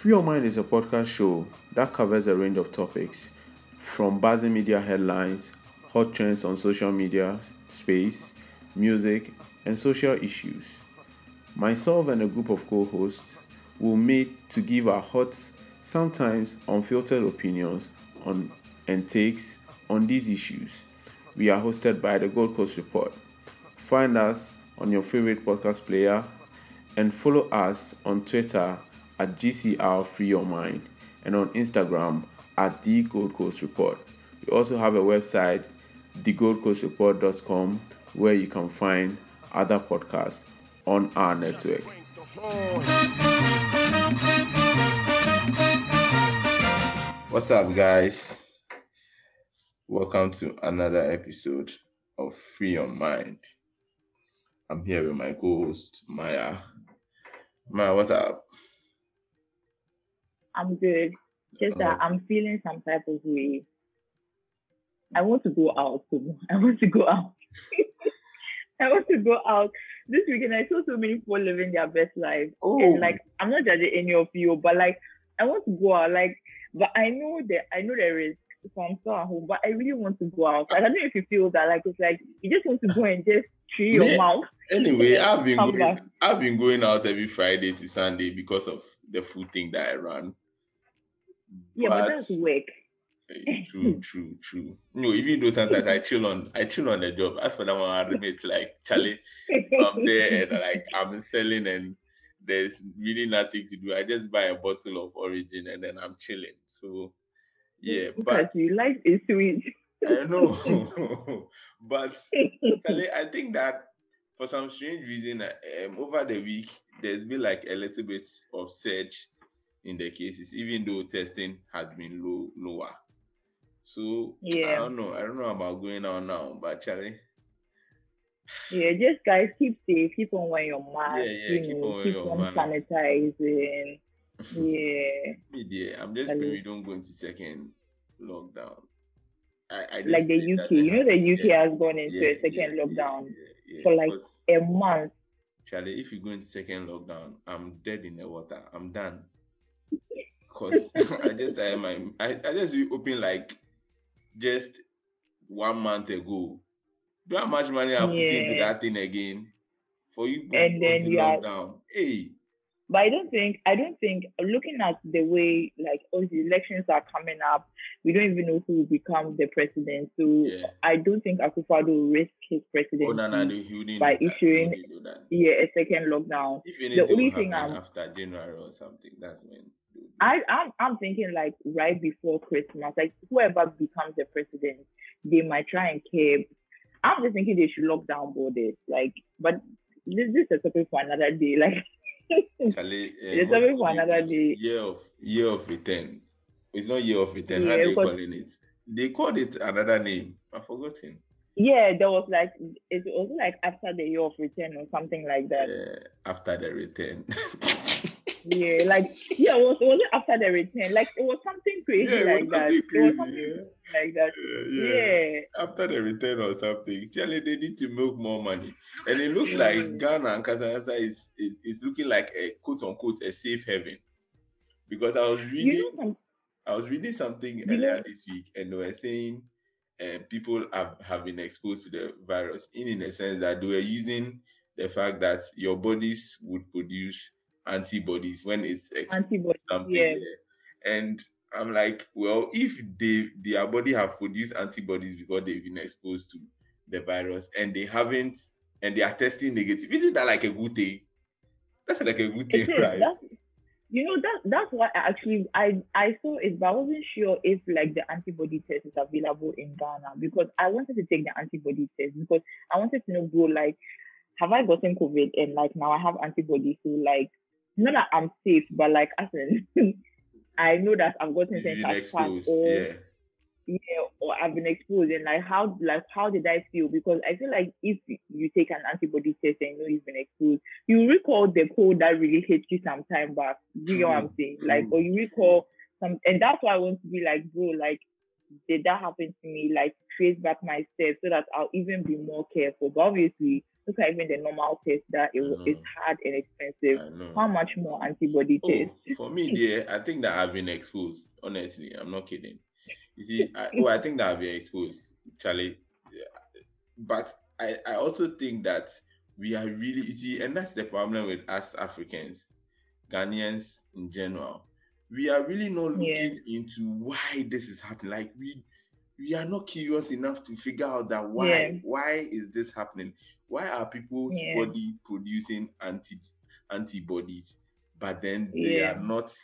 Free Your Mind is a podcast show that covers a range of topics from buzzing media headlines, hot trends on social media space, music, and social issues. Myself and a group of co hosts will meet to give our hot, sometimes unfiltered opinions on and takes on these issues. We are hosted by the Gold Coast Report. Find us on your favorite podcast player and follow us on Twitter at GCR Free Your Mind and on Instagram at The Gold Coast Report. We also have a website, thegoldcoastreport.com, where you can find other podcasts on our network. What's up, guys? Welcome to another episode of Free Your Mind. I'm here with my co-host Maya. Maya, what's up? I'm good. Just that Oh. I'm feeling some type of way. I want to go out. I want to go out. I want to go out this weekend. I saw so many people living their best life, Oh, and like I'm not judging any of you, but like I want to go out. Like, but I know that I know there is. So I'm still at home, but I really want to go out. Like, I don't know if you feel that. Like it's like you just want to go and just chew your mouth. anyway, I've been going, back. I've been going out every Friday to Sunday because of the food thing that I run. Yeah, but that's work. Eh, True, true, true. No, even though sometimes I chill on, I chill on the job. As for that one, I admit, like Charlie, I'm there and like I'm selling and there's really nothing to do. I just buy a bottle of origin and then I'm chilling. So yeah, but you. Life is sweet. I know. but Charlie, I think that for some strange reason, um, over the week, there's been like a little bit of surge in the cases, even though testing has been low, lower. So yeah. I don't know. I don't know about going out now, but Charlie, Yeah, just guys keep safe, keep on wearing your mask, Yeah, yeah, you keep know, on wearing keep your on sanitizing. Yeah. there. I'm just praying we don't go into second lockdown. I, I just Like the UK. You know the UK yeah, has gone into yeah, a second yeah, lockdown yeah, yeah, for like a month. Charlie, if you go into second lockdown, I'm dead in the water. I'm done. Cause I just I my I, I just open like just one month ago. Do how much money I put into Yeah. that thing again? For you And then you are- lockdown. Hey, But I don't think I don't think looking at the way like all the elections are coming up, we don't even know who will become the president. So yeah. I don't think Akufo-Addo will risk his presidency Oh no, no, they- by do that. He issuing wouldn't do that. yeah, a second lockdown. If anything only thing I'm- after January or something, that's when. they would do I, I'm I'm thinking like right before Christmas, like whoever becomes the president, they might try and curb. I'm just thinking they should lock down borders, like. But this, this is a topic for another day. Like, Charlie, uh, It's what for another day. Year of year of return. It's not year of return. How Yeah, they calling it? They called it another name. I've forgotten. yeah, there was like it was like after the year of return or something like that. Uh, after the return. Yeah, like yeah, it was it was after the return. Like it was something crazy Yeah, was like that. something It was crazy, something yeah. like that. Uh, Yeah. After the return or something. Charlie, they need to make more money. And it looks like Ghana and Kazakhstan is, is, is looking like a quote unquote a safe haven. Because I was reading You know I was reading something earlier this week, and they were saying uh, people have, have been exposed to the virus in, in a sense that they were using the fact that your bodies would produce antibodies when it's antibody. something. yeah. there. And I'm like, well, if they their body have produced antibodies because they've been exposed to the virus and they haven't and they are testing negative, isn't that like a good thing? That's like a good thing, right? That's, you know that that's why I actually I I saw it, but I wasn't sure if like the antibody test is available in Ghana because I wanted to take the antibody test because I wanted to know, bro, like, have I gotten COVID and like now I have antibodies, so like, not that I'm safe, but like, as in, I know that I've gotten things exposed, or yeah. yeah, or I've been exposed and like how like how did I feel? Because I feel like if you take an antibody test and you know you've been exposed, you recall the cold that really hit you some time back. Do you know what I'm saying? Like or you recall some and that's why I want to be like, bro, like did that happen to me? Like trace back my steps so that I'll even be more careful. But obviously look at even the normal test that it is hard and expensive. How much more antibody oh, test? For me, hmm. dear, I think that I've been exposed. Honestly, I'm not kidding. You see, I, oh, I think that I've been exposed, Charlie. But I, I also think that we are really you see, and that's the problem with us Africans, Ghanaians in general. We are really not looking yeah. into why this is happening. Like we we are not curious enough to figure out that why yeah. why is this happening? Why are people's yeah. body producing anti antibodies, but then they are not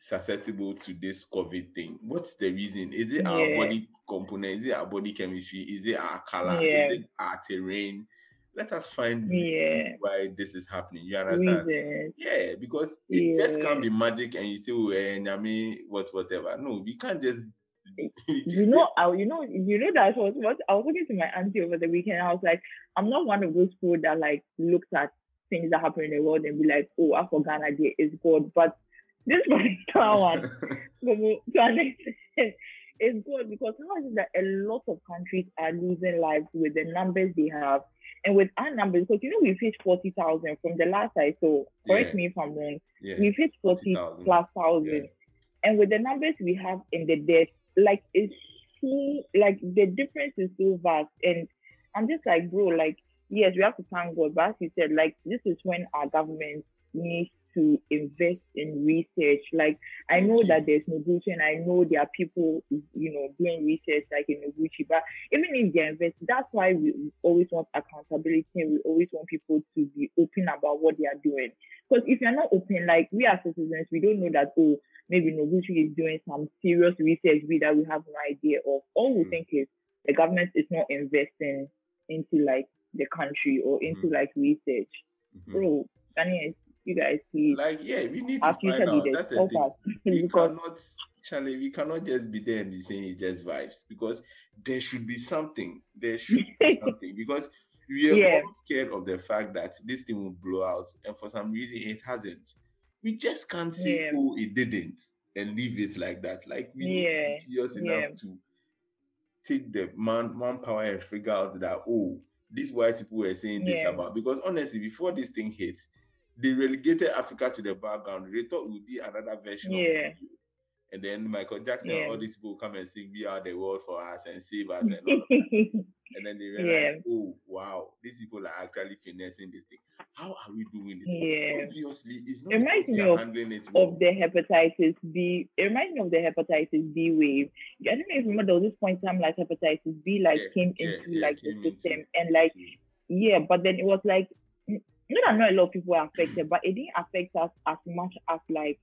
susceptible to this COVID thing? What's the reason? Is it our body component? Is it our body chemistry? Is it our color? Is it our terrain? let us find yeah. why this is happening. You understand? Reason. Yeah, because it yeah. just can't be magic and you say, oh, eh, I mean, what, whatever. No, we can't just. you know, I, you know, you know that was what I was talking to my auntie over the weekend. I was like, I'm not one of those people that like looks at things that happen in the world and be like, oh, I forgot idea is good, But this particular one, to an extent, is good because how is that a lot of countries are losing lives with the numbers they have and with our numbers, because you know we've hit 40,000 from the last I saw, correct yeah. me if I'm wrong, yeah. we've hit 40, 40 plus thousand. Yeah. And with the numbers we have in the death, like it's so, like the difference is so vast. And I'm just like, bro, like, yes, we have to thank God. But as you said, like, this is when our government needs to invest in research. Like I know that there's Noguchi and I know there are people, you know, doing research like in Noguchi, but even if they invest, that's why we always want accountability and we always want people to be open about what they are doing. Because if you're not open, like we as citizens, we don't know that, oh, maybe Noguchi is doing some serious research we that we have no idea of. All we mm think is the government is not investing into like the country or into mm like research. Mm-hmm. Bro, Ghanaians, you guys please. Like, yeah, we need to find out. That's the thing. We because... cannot, Charlie, we cannot just be there and be saying it just vibes because there should be something. There should be something because we are yeah. all scared of the fact that this thing will blow out, and for some reason it hasn't. We just can't say, yeah. oh, it didn't, and leave it like that. Like we yeah. need to be enough to take the man manpower and figure out that oh, these white people were saying this about because honestly, before this thing hit, they relegated Africa to the background. They thought it would be another version yeah. of and then Michael Jackson yeah. and all these people come and sing "We Are the World" for us and save us, and, and then they realize, yeah. oh wow, these people are actually finessing this thing. How are we doing it? Yeah. Obviously, it's not. It reminds me of, of the hepatitis B. It reminds me of the hepatitis B wave. I don't know if you remember there was this point in time like hepatitis B like yeah, came into like the system and like yeah, but then it was like not that not a lot of people were affected, but it didn't affect us as much as like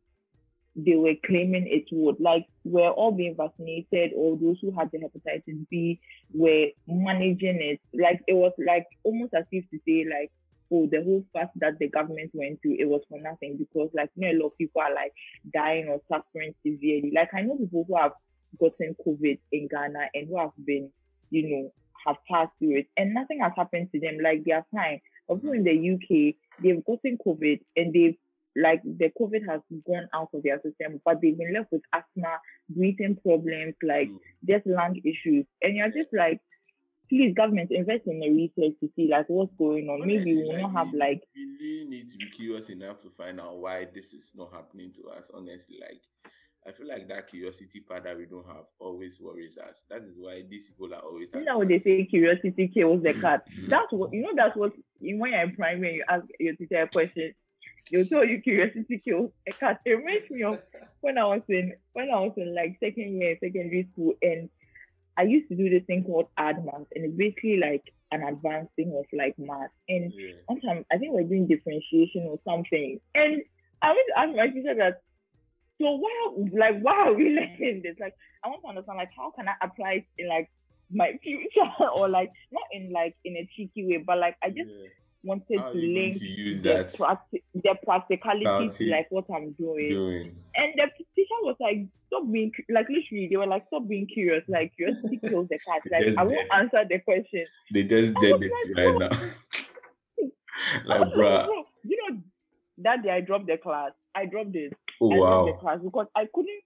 they were claiming it would. Like we're all being vaccinated, or those who had the hepatitis B were managing it. Like it was like almost as if to say like, oh, the whole fast that the government went through, it was for nothing because like you know, a lot of people are like dying or suffering severely. Like I know people who have gotten COVID in Ghana and who have been, you know, have passed through it and nothing has happened to them. Like they are fine. Also in the UK, they've gotten COVID and they've like the COVID has gone out of their system, but they've been left with asthma, breathing problems, like just lung issues. And you're just like, please, government, invest in the research to see like what's going on. Honestly, Maybe we will not have like. We really need to be curious enough to find out why this is not happening to us. Honestly, like I feel like that curiosity part that we don't have always worries us. That is why these people are always. You know, they say curiosity kills the cat. that's what you know. That's what when you're in primary, you ask your teacher a question. They'll tell you curiosity kills a cat. It reminds me of when I was in when I was in like second year secondary school, and I used to do this thing called ADMAS, and it's basically like an advanced thing of like math. And yeah. one time I think we're doing differentiation or something, and I went to ask my teacher that so why, like, why are we mm. learning this? Like, I want to understand, like, how can I apply it in like my future, or like not in like in a cheeky way, but like I just yeah. Wanted how to link to the, practi- the practicality to like what I'm doing. doing. And the teacher was like, stop being like literally, they were like, stop being curious. Like curiosity kills the cat. Like I won't answer the question. They just did it like, right now. like, bruh. You know, that day I dropped the class. I dropped it. Oh, I wow. dropped the class because I couldn't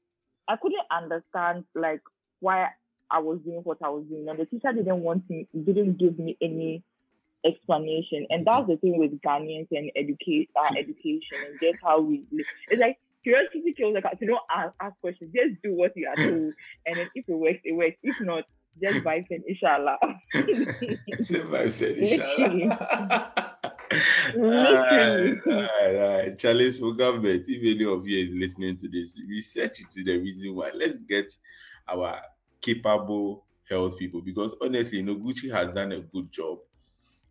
I couldn't understand like why I was doing what I was doing. And the teacher didn't want me didn't give me any explanation. And that's the thing with Ghanaians and educate our uh, education and just how we live. It's like curiosity kills the cat. So don't ask, ask questions. Just do what you are told. And then if it works, it works. If not, just vibe and inshallah. vibe said inshallah. Alright, alright. Charles for government, if any of you is listening to this, research into the reason why. Let's get our capable health people because honestly, Noguchi has done a good job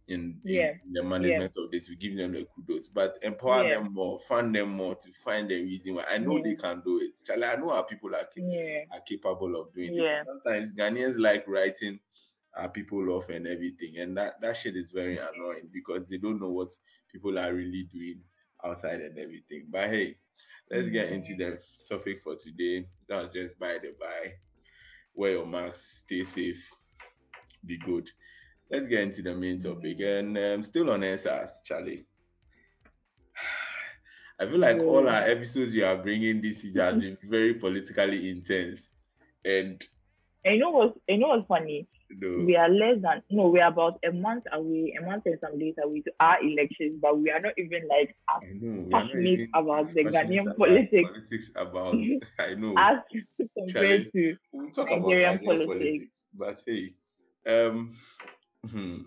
in, yeah. in the management yeah. of this. We give them the kudos, but empower yeah. them more, fund them more to find the reason why. I know they can do it. Charlie, I know our people are, are capable of doing yeah. this. Sometimes Ghanaians like writing our people off and everything, and that that shit is very annoying because they don't know what people are really doing outside and everything. But hey, let's get into the topic for today. That was just by the by. Wear your mask, stay safe, be good let's get into the main topic. And um, still on EndSARS, Charlie. I feel like all our episodes you are bringing this year has been very politically intense. And, and you know what's, you know what's funny? No. We are less than no, we are about a month away, a month and some days away to our elections, but we are not even like passionate about the Ghanaian politics. Politics about I know as compared to we'll Nigerian politics. politics. But hey, um Hmm.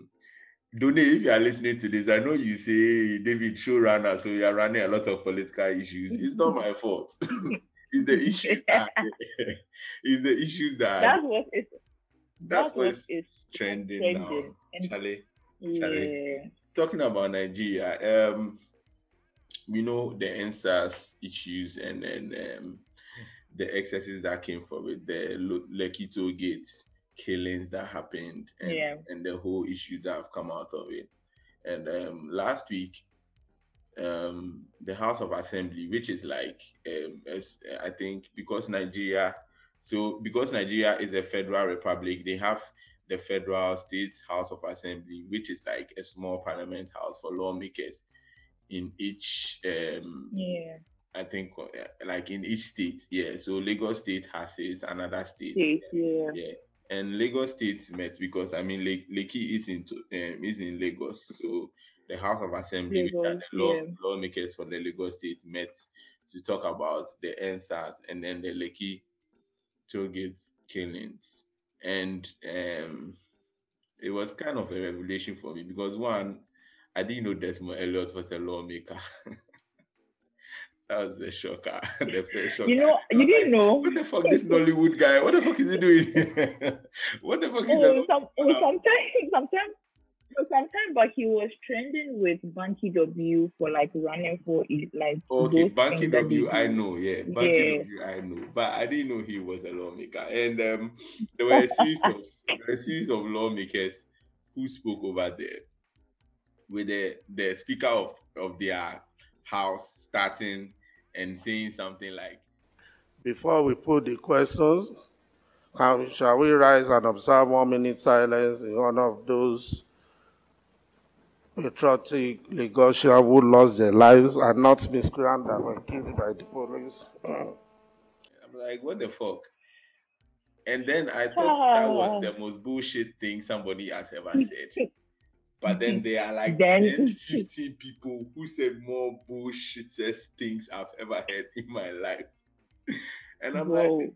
If you are listening to this, I know you say David showrunner, so you are running a lot of political issues. It's not my fault. it's the issues that it's the issues that that's what is that's, that's what is trending, trending now. Charlie, yeah. Charlie. Talking about Nigeria, um, we know the EndSARS issues and then um, the excesses that came from it, the Lekki toll gates killings that happened and, yeah. and the whole issue that have come out of it. And um, last week, um, the House of Assembly, which is like, um, as, I think, because Nigeria, so because Nigeria is a federal republic, they have the federal state House of Assembly, which is like a small parliament house for lawmakers in each. Um, yeah. I think uh, like in each state, yeah. So Lagos State has its another state. State, yeah. yeah and Lagos State met because I mean Lake, Lekki is in um, is in Lagos, so the House of Assembly Lagos, and the law, yeah. lawmakers for the Lagos State met to talk about the EndSARS and then the Lekki tollgate killings, and um, it was kind of a revelation for me because one, I didn't know Desmond Elliott was a lawmaker. That was a shocker. the first shocker. You know, you didn't know. What the fuck, this Nollywood guy? What the fuck is he doing? what the fuck is oh, some, oh, sometimes, sometimes, sometimes, but he was trending with Banky W for like running for it. like. Okay, Banky W, I know, yeah, Banky yeah. W, I know, but I didn't know he was a lawmaker. And um, there were a series of a series of lawmakers who spoke over there with the the speaker of of their house starting and saying something like, Before we put the questions, shall we rise and observe one minute silence in honor of those patriotic Lagosians who lost their lives and not miscreants that were killed by the police? I'm like, what the fuck? And then I thought that was the most bullshit thing somebody has ever said. But then mm-hmm. there are like then, 10, 15 people who said more bullshittest things I've ever heard in my life. and I'm Whoa. like,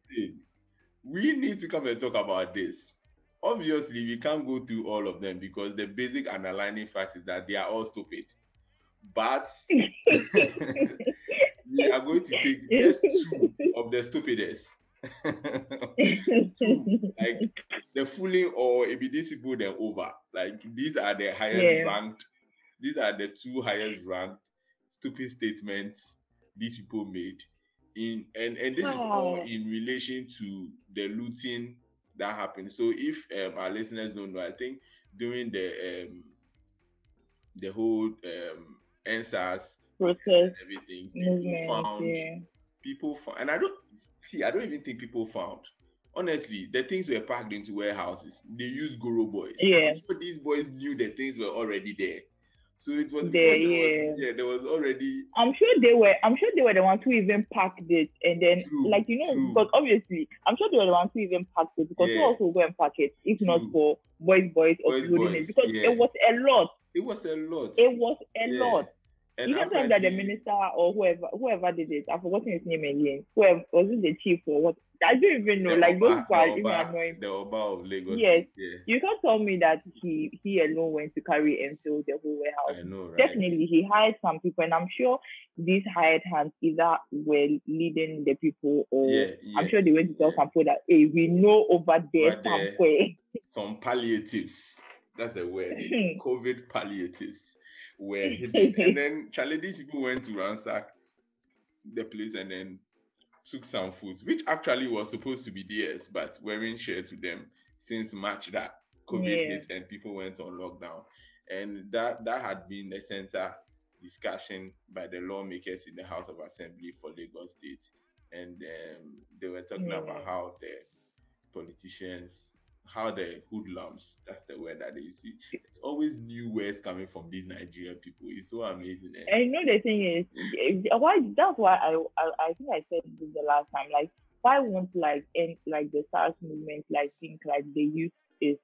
we need to come and talk about this. Obviously, we can't go through all of them because the basic underlying fact is that they are all stupid. But we are going to take just two of the stupidest like the fooling or Ebidisibu then over. Like these are the highest yeah. ranked, these are the two highest ranked stupid statements these people made. In and, and this oh. is all in relation to the looting that happened. So if um, our listeners don't know, I think during the um the whole um EndSARS process everything people found yeah. people found and I don't see, I don't even think people found. Honestly, the things were packed into warehouses. They used Goro boys. Yeah. But these boys knew the things were already there. So it was There, yeah. was, yeah, there was already I'm sure they were. I'm sure they were the ones who even packed it, and then True, like you know, true. because obviously, I'm sure they were the ones who even packed it. Because Yeah. who else will go and pack it if not for boys, boys Boys, uploading boys, it? Because yeah. it was a lot. it was a lot. It was a Yeah. lot. And Even time that the minister or whoever whoever did it, I've forgotten his name again. Whoever was it the chief or what? I don't even know. the like those Oba- people are even annoying. The Oba of Lagos. Yes. Yeah, You can't tell me that he he alone went to carry and fill the whole warehouse. I know, right? Definitely, he hired some people, and I'm sure these hired hands either were leading the people or Yeah, yeah. I'm sure they went to tell some people that, hey, we know over there somewhere. Some palliatives. That's a word. COVID palliatives were hidden. and then Charlie, these people went to ransack the place and then took some food, which actually was supposed to be theirs, but weren't shared to them since March that COVID Yeah. hit and people went on lockdown. And that that had been the center discussion by the lawmakers in the House of Assembly for Lagos State. And um, they were talking Yeah. about how the politicians, how the hoodlums, that's the word that they use. It's always new words coming from these Nigerian people. It's so amazing. eh? And you know the thing is, eh, why that's why I, I I think I said this the last time. Like, why won't like in like the SARS movement like think like the youth is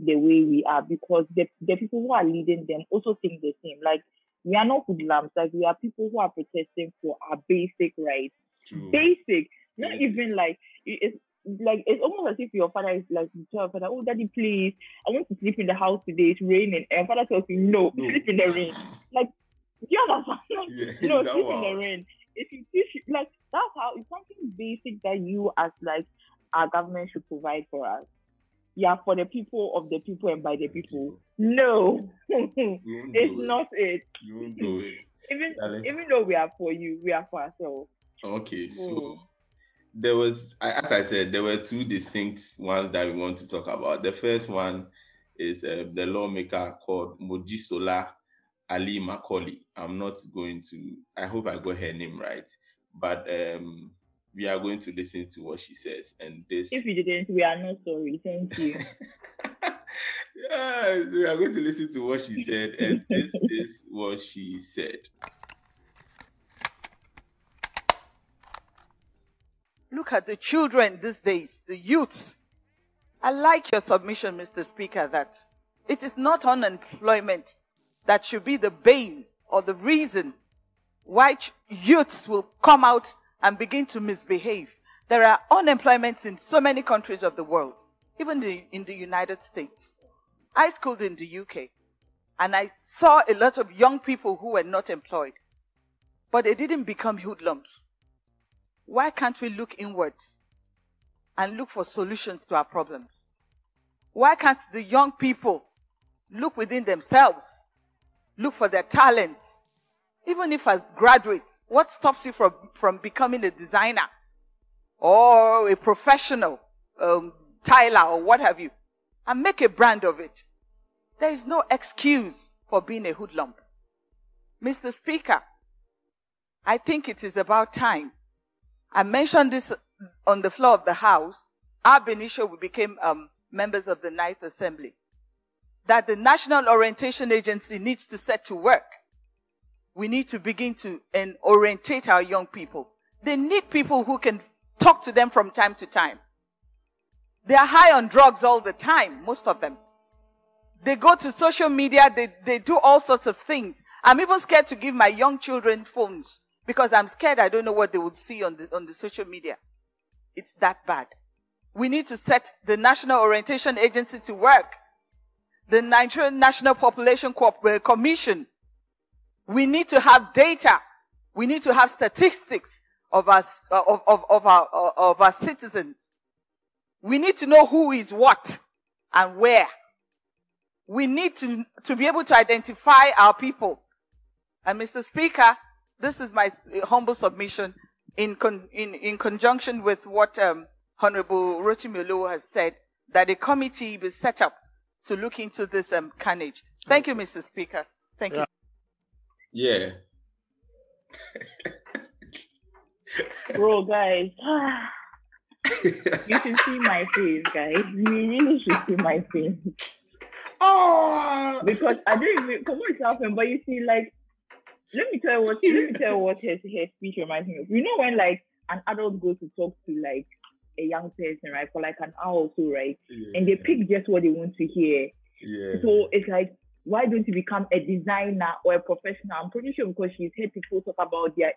the way we are because the the people who are leading them also think the same. Like we are not hoodlums. Like we are people who are protesting for our basic rights. True. Basic, not Basic. even like it's like it's almost as if your father is like tell your father, oh daddy, please, I want to sleep in the house today. It's raining, and father tells you no, No. sleep in the rain. Like you understand? Yeah, no, sleep in the rain. If you teach like that's how it's something basic that you as like our government should provide for us. Yeah, for the people of the people and by the people. No, it's it. not it. You won't do it. Even Darling. even though we are for you, we are for ourselves. Okay, so. There was, as I said, there were two distinct ones that we want to talk about. The first one is uh, the lawmaker called Mojisola Alli-Macaulay. I'm not going to, I hope I got her name right, but um, we are going to listen to what she says. And this. If you didn't, we are not sorry. Thank you. yes, we are going to listen to what she said, and this is what she said. Look at the children these days, the youths. I like your submission, Mr. Speaker, that it is not unemployment that should be the bane or the reason why youths will come out and begin to misbehave. There are unemployments in so many countries of the world, even the, in the United States. I schooled in the UK and I saw a lot of young people who were not employed, but they didn't become hoodlums. Why can't we look inwards and look for solutions to our problems? Why can't the young people look within themselves, look for their talents? Even if as graduates, what stops you from, from becoming a designer or a professional um, or what have you, and make a brand of it? There is no excuse for being a hoodlum. Mr. Speaker, I think it is about time I mentioned this on the floor of the House. Ab initio, we became um, members of the Ninth Assembly. That the National Orientation Agency needs to set to work. We need to begin to and orientate our young people. They need people who can talk to them from time to time. They are high on drugs all the time, most of them. They go to social media, they, they do all sorts of things. I'm even scared to give my young children phones because I'm scared I don't know what they would see on the, on the social media. It's that bad. We need to set the National Orientation Agency to work. The Nigerian National Population Co- uh, Commission. We need to have data. We need to have statistics of our, uh, of, of, of our, uh, of our citizens. We need to know who is what and where. We need to, to be able to identify our people. And Mr. Speaker, this is my humble submission in, con, in, in conjunction with what um, Honorable Rotimi has said, that a committee be set up to look into this um, carnage. Thank you, Mr. Speaker. Thank you. Yeah. Bro, guys. you should see my face, guys. You really should see my face. oh, because I don't even come on it's happening, but you see, like, let me tell you what let me tell you what her, her speech reminds me of. You know when like an adult goes to talk to like a young person, right, for like an hour or so, right? yeah, And they pick just what they want to hear. yeah. So it's like, why don't you become a designer or a professional? I'm pretty sure because she's heard people talk about their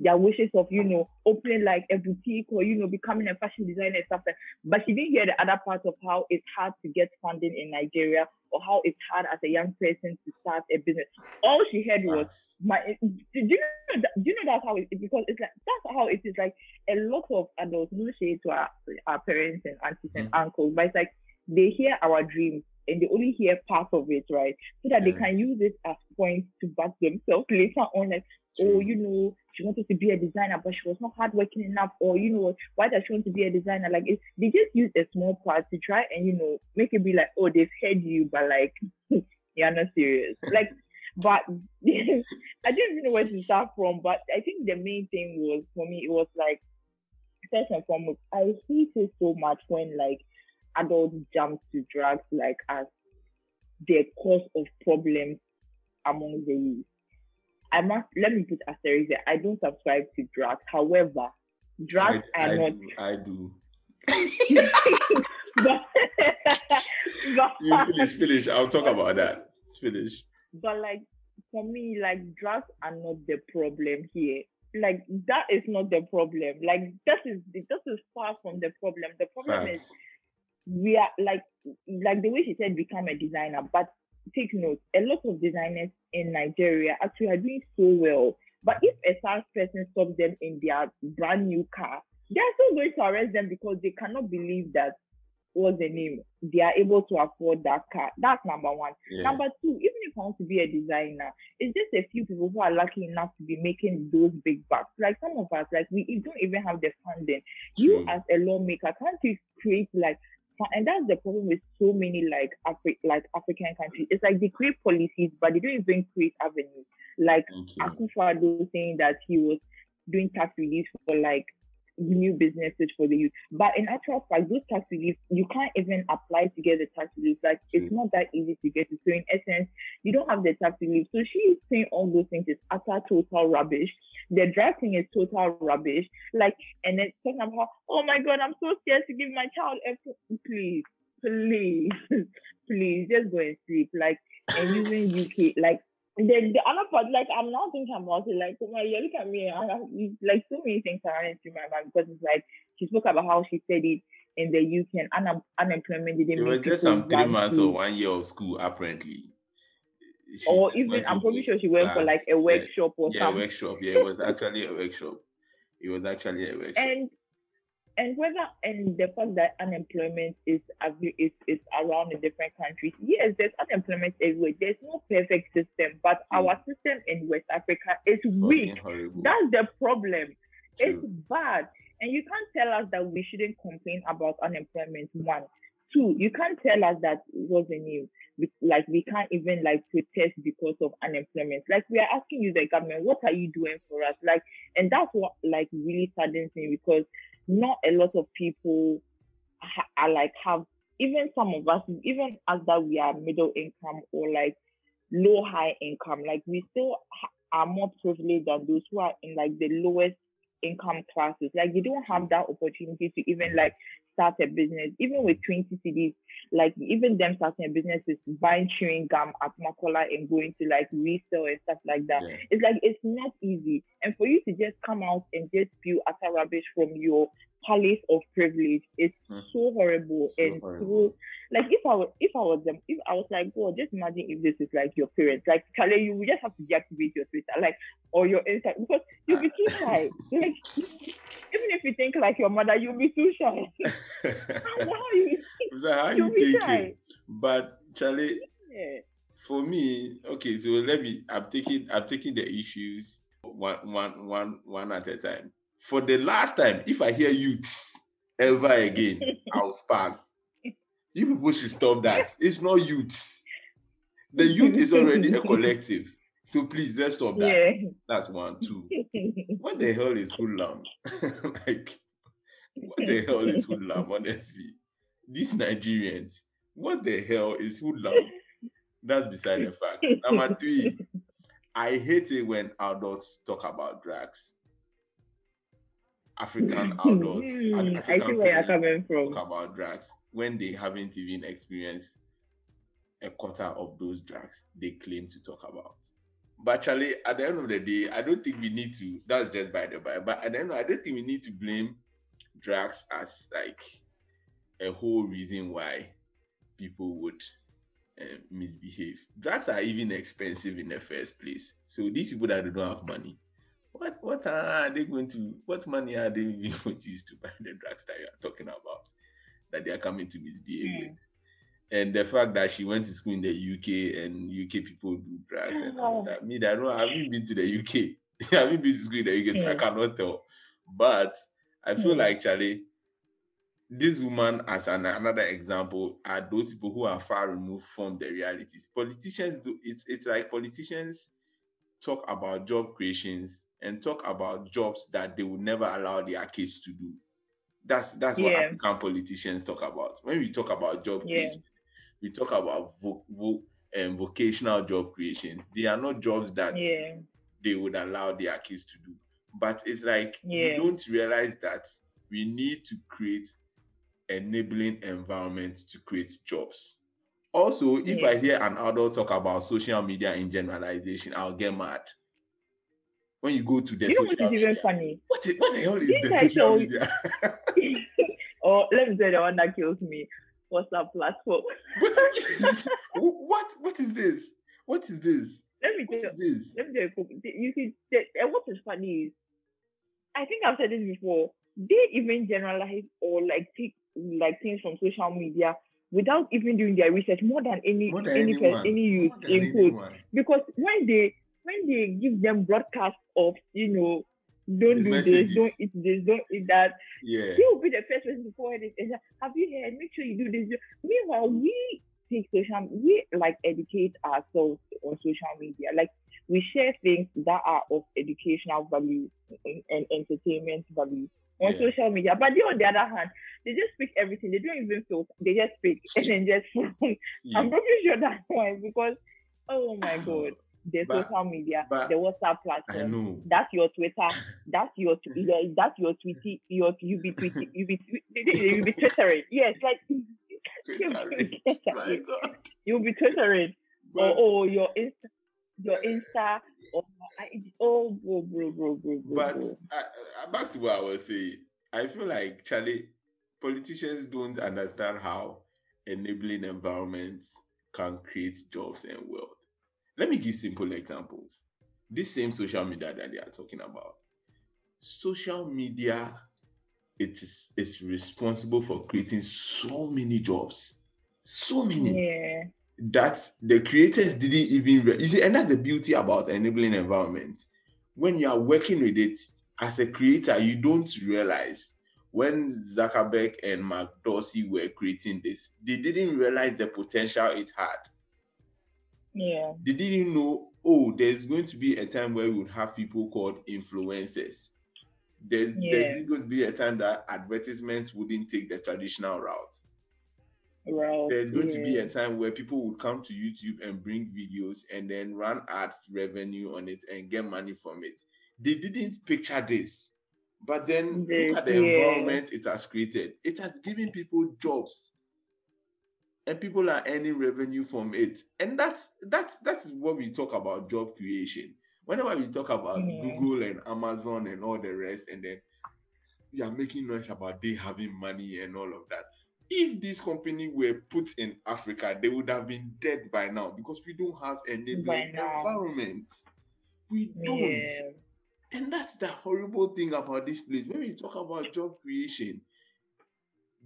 their wishes of, you know, opening like a boutique or, you know, becoming a fashion designer and stuff like But she didn't hear the other part of how it's hard to get funding in Nigeria or how it's hard as a young person to start a business. All she heard was my do you know that, do you know that's how it because it's like that's how it is like a lot of adults no shade to our, our parents and aunties and Mhm. uncles but it's like they hear our dreams and they only hear part of it right? So that they mm. can use it as points to back themselves later on like oh you know she wanted to be a designer but she was not hardworking enough or you know why does she want to be a designer? Like it, they just use a small part to try and you know make it be like oh they've heard you but like you're not serious. Like but I didn't even know where to start from. But I think the main thing was for me, it was like first and foremost, I hate it so much when like adults jump to drugs like as the cause of problems among the youth. I must let me put asterisk there. I don't subscribe to drugs. However, drugs I, are I not. do. I do. but, but, You finish, finish. I'll talk about that. Finish. but like for me, like drugs are not the problem here. Like that is not the problem. Like this is this is far from the problem. The problem is Facts. We are like like the way she said become a designer, but take note, a lot of designers in Nigeria actually are doing so well. But if a SARS person stops them in their brand new car, they're still going to arrest them because they cannot believe that what's the name? They are able to afford that car. That's number one. Yeah. Number two, even if I want to be a designer, it's just a few people who are lucky enough to be making those big bucks. Like some of us, like we don't even have the funding. You as a lawmaker can't you create like and that's the problem with so many like Afri- like African countries. It's like they create policies, but they don't even create avenues. Like you. Saying that he was doing tax relief for like new businesses for the youth. But in actual fact, those tax relief, you can't even apply to get the tax relief. Like it's not that easy to get it. So in essence, you don't have the tax relief. So she is saying all those things is utter total rubbish. The drafting is total rubbish. Like and then talking about oh my god, I'm so scared to give my child a please, please, please just go and sleep. Like and using UK like then the other part, like I'm now thinking about it, like oh my, you look at me, I have like so many things are running through my mind because it's like she spoke about how she said it in the UK and un- unemployment didn't It was just some three months to- or one year of school, apparently. She or even I'm probably sure she went for like a workshop or Yeah, yeah workshop. Yeah, it was actually a workshop. It was actually a workshop. and and whether and the fact that unemployment is is is around in different countries. Yes, there's unemployment everywhere. There's no perfect system, but Mm. our system in West Africa is weak. That's the problem. It's bad. And you can't tell us that we shouldn't complain about unemployment. One. Two, you can't tell us that the new like we can't even like protest because of unemployment. Like we are asking you the government, what are you doing for us? Like and that's what like really saddens me because not a lot of people ha- are like have even some of us, even as that we are middle income or like low high income, like we still ha- are more privileged than those who are in like the lowest income classes. Like they don't have that opportunity to even like start a business, even with 20 CDs, like even them starting a business is buying chewing gum at Makola and going to like resell and stuff like that. Yeah. It's like it's not easy. And for you to just come out and just spew utter rubbish from your palace of privilege is Hmm. so horrible So and horrible. so like if I was if I was them if I was like, God, just imagine if this is like your parents. Like Charlie, you would just have to deactivate your Twitter, like or your Insta because you'll be too shy. Like even if you think like your mother, you'll be too shy. How are you? so how You'll be thinking? But Charlie, Yeah. for me, okay, so let me I'm taking I'm taking the issues one one one one at a time. For the last time, if I hear youths ever again, I'll pass. You people should stop that. It's not youths. The youth is already a collective. So please let's stop that. Yeah. That's one, two. What the hell is hoodlum? like, what the hell is hoodlum, honestly? These Nigerians, what the hell is hoodlum? That's beside the fact. Number three, I hate it when adults talk about drugs. African adults, Hmm, African I see where you're coming from. talk about drugs when they haven't even experienced a quarter of those drugs they claim to talk about. But actually, at the end of the day, I don't think we need to. That's just by the by. But at the end, I don't think we need to blame drugs as like a whole reason why people would um, misbehave. Drugs are even expensive in the first place. So these people that don't have money, what what are they going to? What money are they even going to use to buy the drugs that you are talking about? That they are coming to misbehave Mm. with. And the fact that she went to school in the UK and UK people do drugs and all that. Me, I don't I haven't been to the UK. I haven't been to school in the UK, so I Mm. cannot tell. But I feel Mm. like Charlie, this woman as an, another example are those people who are far removed from the realities. Politicians do it's it's like politicians talk about job creations and talk about jobs that they would never allow their kids to do. That's that's what Yeah. African politicians talk about. When we talk about job Yeah. creation, we talk about vo- vo- um, vocational job creations. They are not jobs that Yeah. they would allow their kids to do. But it's like Yeah. we don't realize that we need to create enabling environment to create jobs. Also, if I hear an adult talk about social media in generalization, I'll get mad. When you go to the You know what is even funny? what, the- what the hell is Didn't the social media? or let me tell you the one that kills me. WhatsApp platform. what, what is this? What is this? Let me tell you. this? Let me tell you. You see, what is funny is, I think I've said this before. They even generalize or like take like things from social media without even doing their research more than any More than any anyone. any than in anyone. because when they when they give them broadcast of you know don't do messages. this, don't eat this, don't eat that, Yeah. he will be the first person to forward it and say, Have you heard? Make sure you do this. Meanwhile, we take social we like educate ourselves on social media. Like we share things that are of educational value and, and entertainment value on Yeah. social media. But they on the other hand, they just speak everything. They don't even filter. They just speak and then just Yeah. I'm pretty sure that's why because oh my god, the But- social media, but the WhatsApp I platform, know. that's your Twitter, that's your tw- that's your tweety, your you be tweety, you be you be twittering. Yes, like Twittering. be My twittering. God. You'll be twittering or But- oh your Insta, your Insta, I, oh bro, bro, bro, bro, bro, But bro. I, I, back to what I was saying, I feel like Charlie, politicians don't understand how enabling environments can create jobs and wealth. Let me give simple examples. This same social media that they are talking about, social media, it is it's responsible for creating so many jobs, so many Yeah, that the creators didn't even re- you see, and that's the beauty about enabling environment. When you are working with it as a creator, you don't realize when Zuckerberg and Mark Dorsey were creating this, they didn't realize the potential it had. Yeah, They didn't know, oh, there's going to be a time where we would have people called influencers. There's, Yeah. there's going to be a time that advertisements wouldn't take the traditional route well, there's going to be a time where people would come to YouTube and bring videos and then run ads revenue on it and get money from it. They didn't picture this. But then look at the yeah. environment it has created. It has given people jobs. And people are earning revenue from it. And that's that's that's what we talk about job creation. Whenever we talk about Yeah. Google and Amazon and all the rest, and then we are making noise about they having money and all of that if this company were put in Africa, they would have been dead by now because we don't have enabling now. environment. We don't. Yeah, And that's the horrible thing about this place. When we talk about job creation,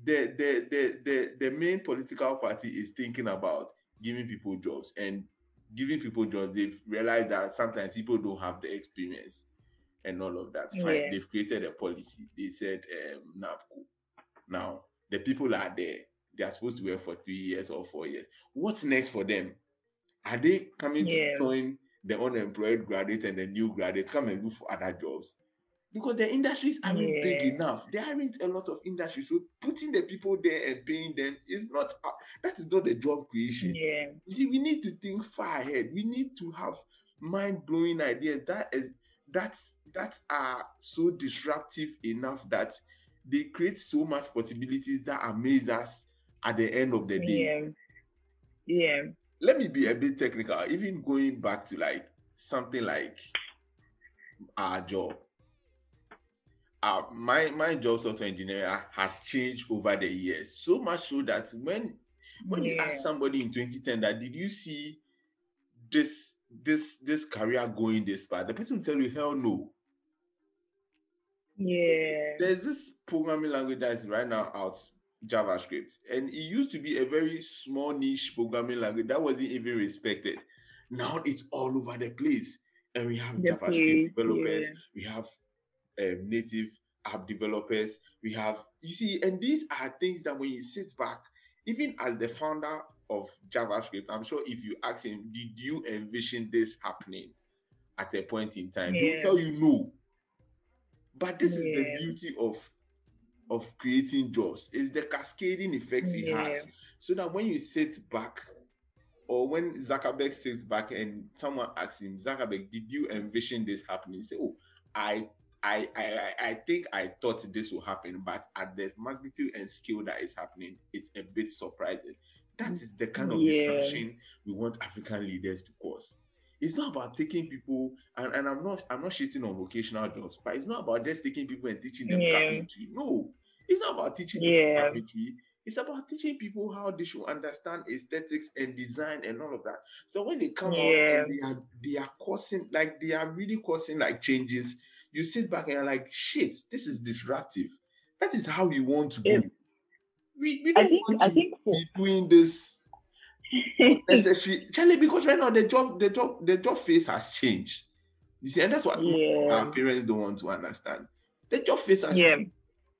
the the the the, the main political party is thinking about giving people jobs and giving people jobs. They've realized that sometimes people don't have the experience and all of that. Fine. Yeah. They've created a policy. They said um NABCO. Now the people are there. They are supposed to work for three years or four years. What's next for them? Are they coming Yeah. to join the unemployed graduates and the new graduates come and look for other jobs? Because the industries aren't big enough. There aren't a lot of industries. So putting the people there and paying them is not that is not the job creation. Yeah. You see, we need to think far ahead. We need to have mind-blowing ideas that is that's that are so disruptive enough that they create so much possibilities that amaze us at the end of the day. Yeah. Yeah. Let me be a bit technical, even going back to like something like our job. Uh, my my job software engineer has changed over the years. So much so that when when you ask somebody in 2010 that did you see this this this career going this far? The person will tell you hell no. Yeah. there's this programming language that is right now out javascript and it used to be a very small niche programming language that wasn't even respected. Now it's all over the place and we have The javascript place, developers yeah. we have um, native app developers. We have you see and these are things that when you sit back even as the founder of javascript i'm sure if you ask him did you envision this happening at a point in time? He'll tell you no. But this is the beauty of of creating jobs is the cascading effects it Yeah. has. So that when you sit back or when Zuckerberg sits back and someone asks him, Zuckerberg, did you envision this happening? He say, Oh, I I, I I- think I thought this will happen, but at the magnitude and scale that is happening, it's a bit surprising. That is the kind of Yeah. disruption we want African leaders to cause. It's not about taking people, and, and I'm not I'm not shitting on vocational jobs, but it's not about just taking people and teaching them Yeah. carpentry. No, it's not about teaching Yeah. carpentry. It's about teaching people how they should understand aesthetics and design and all of that. So when they come out and they are they are causing like they are really causing like changes, you sit back and you're like, shit, this is disruptive. That is how we want to be. We, we don't think want I to be doing this necessary Charlie, because right now the job, the job, the job face has changed. You see, and that's what Yeah. our parents don't want to understand. The job face has yeah. changed.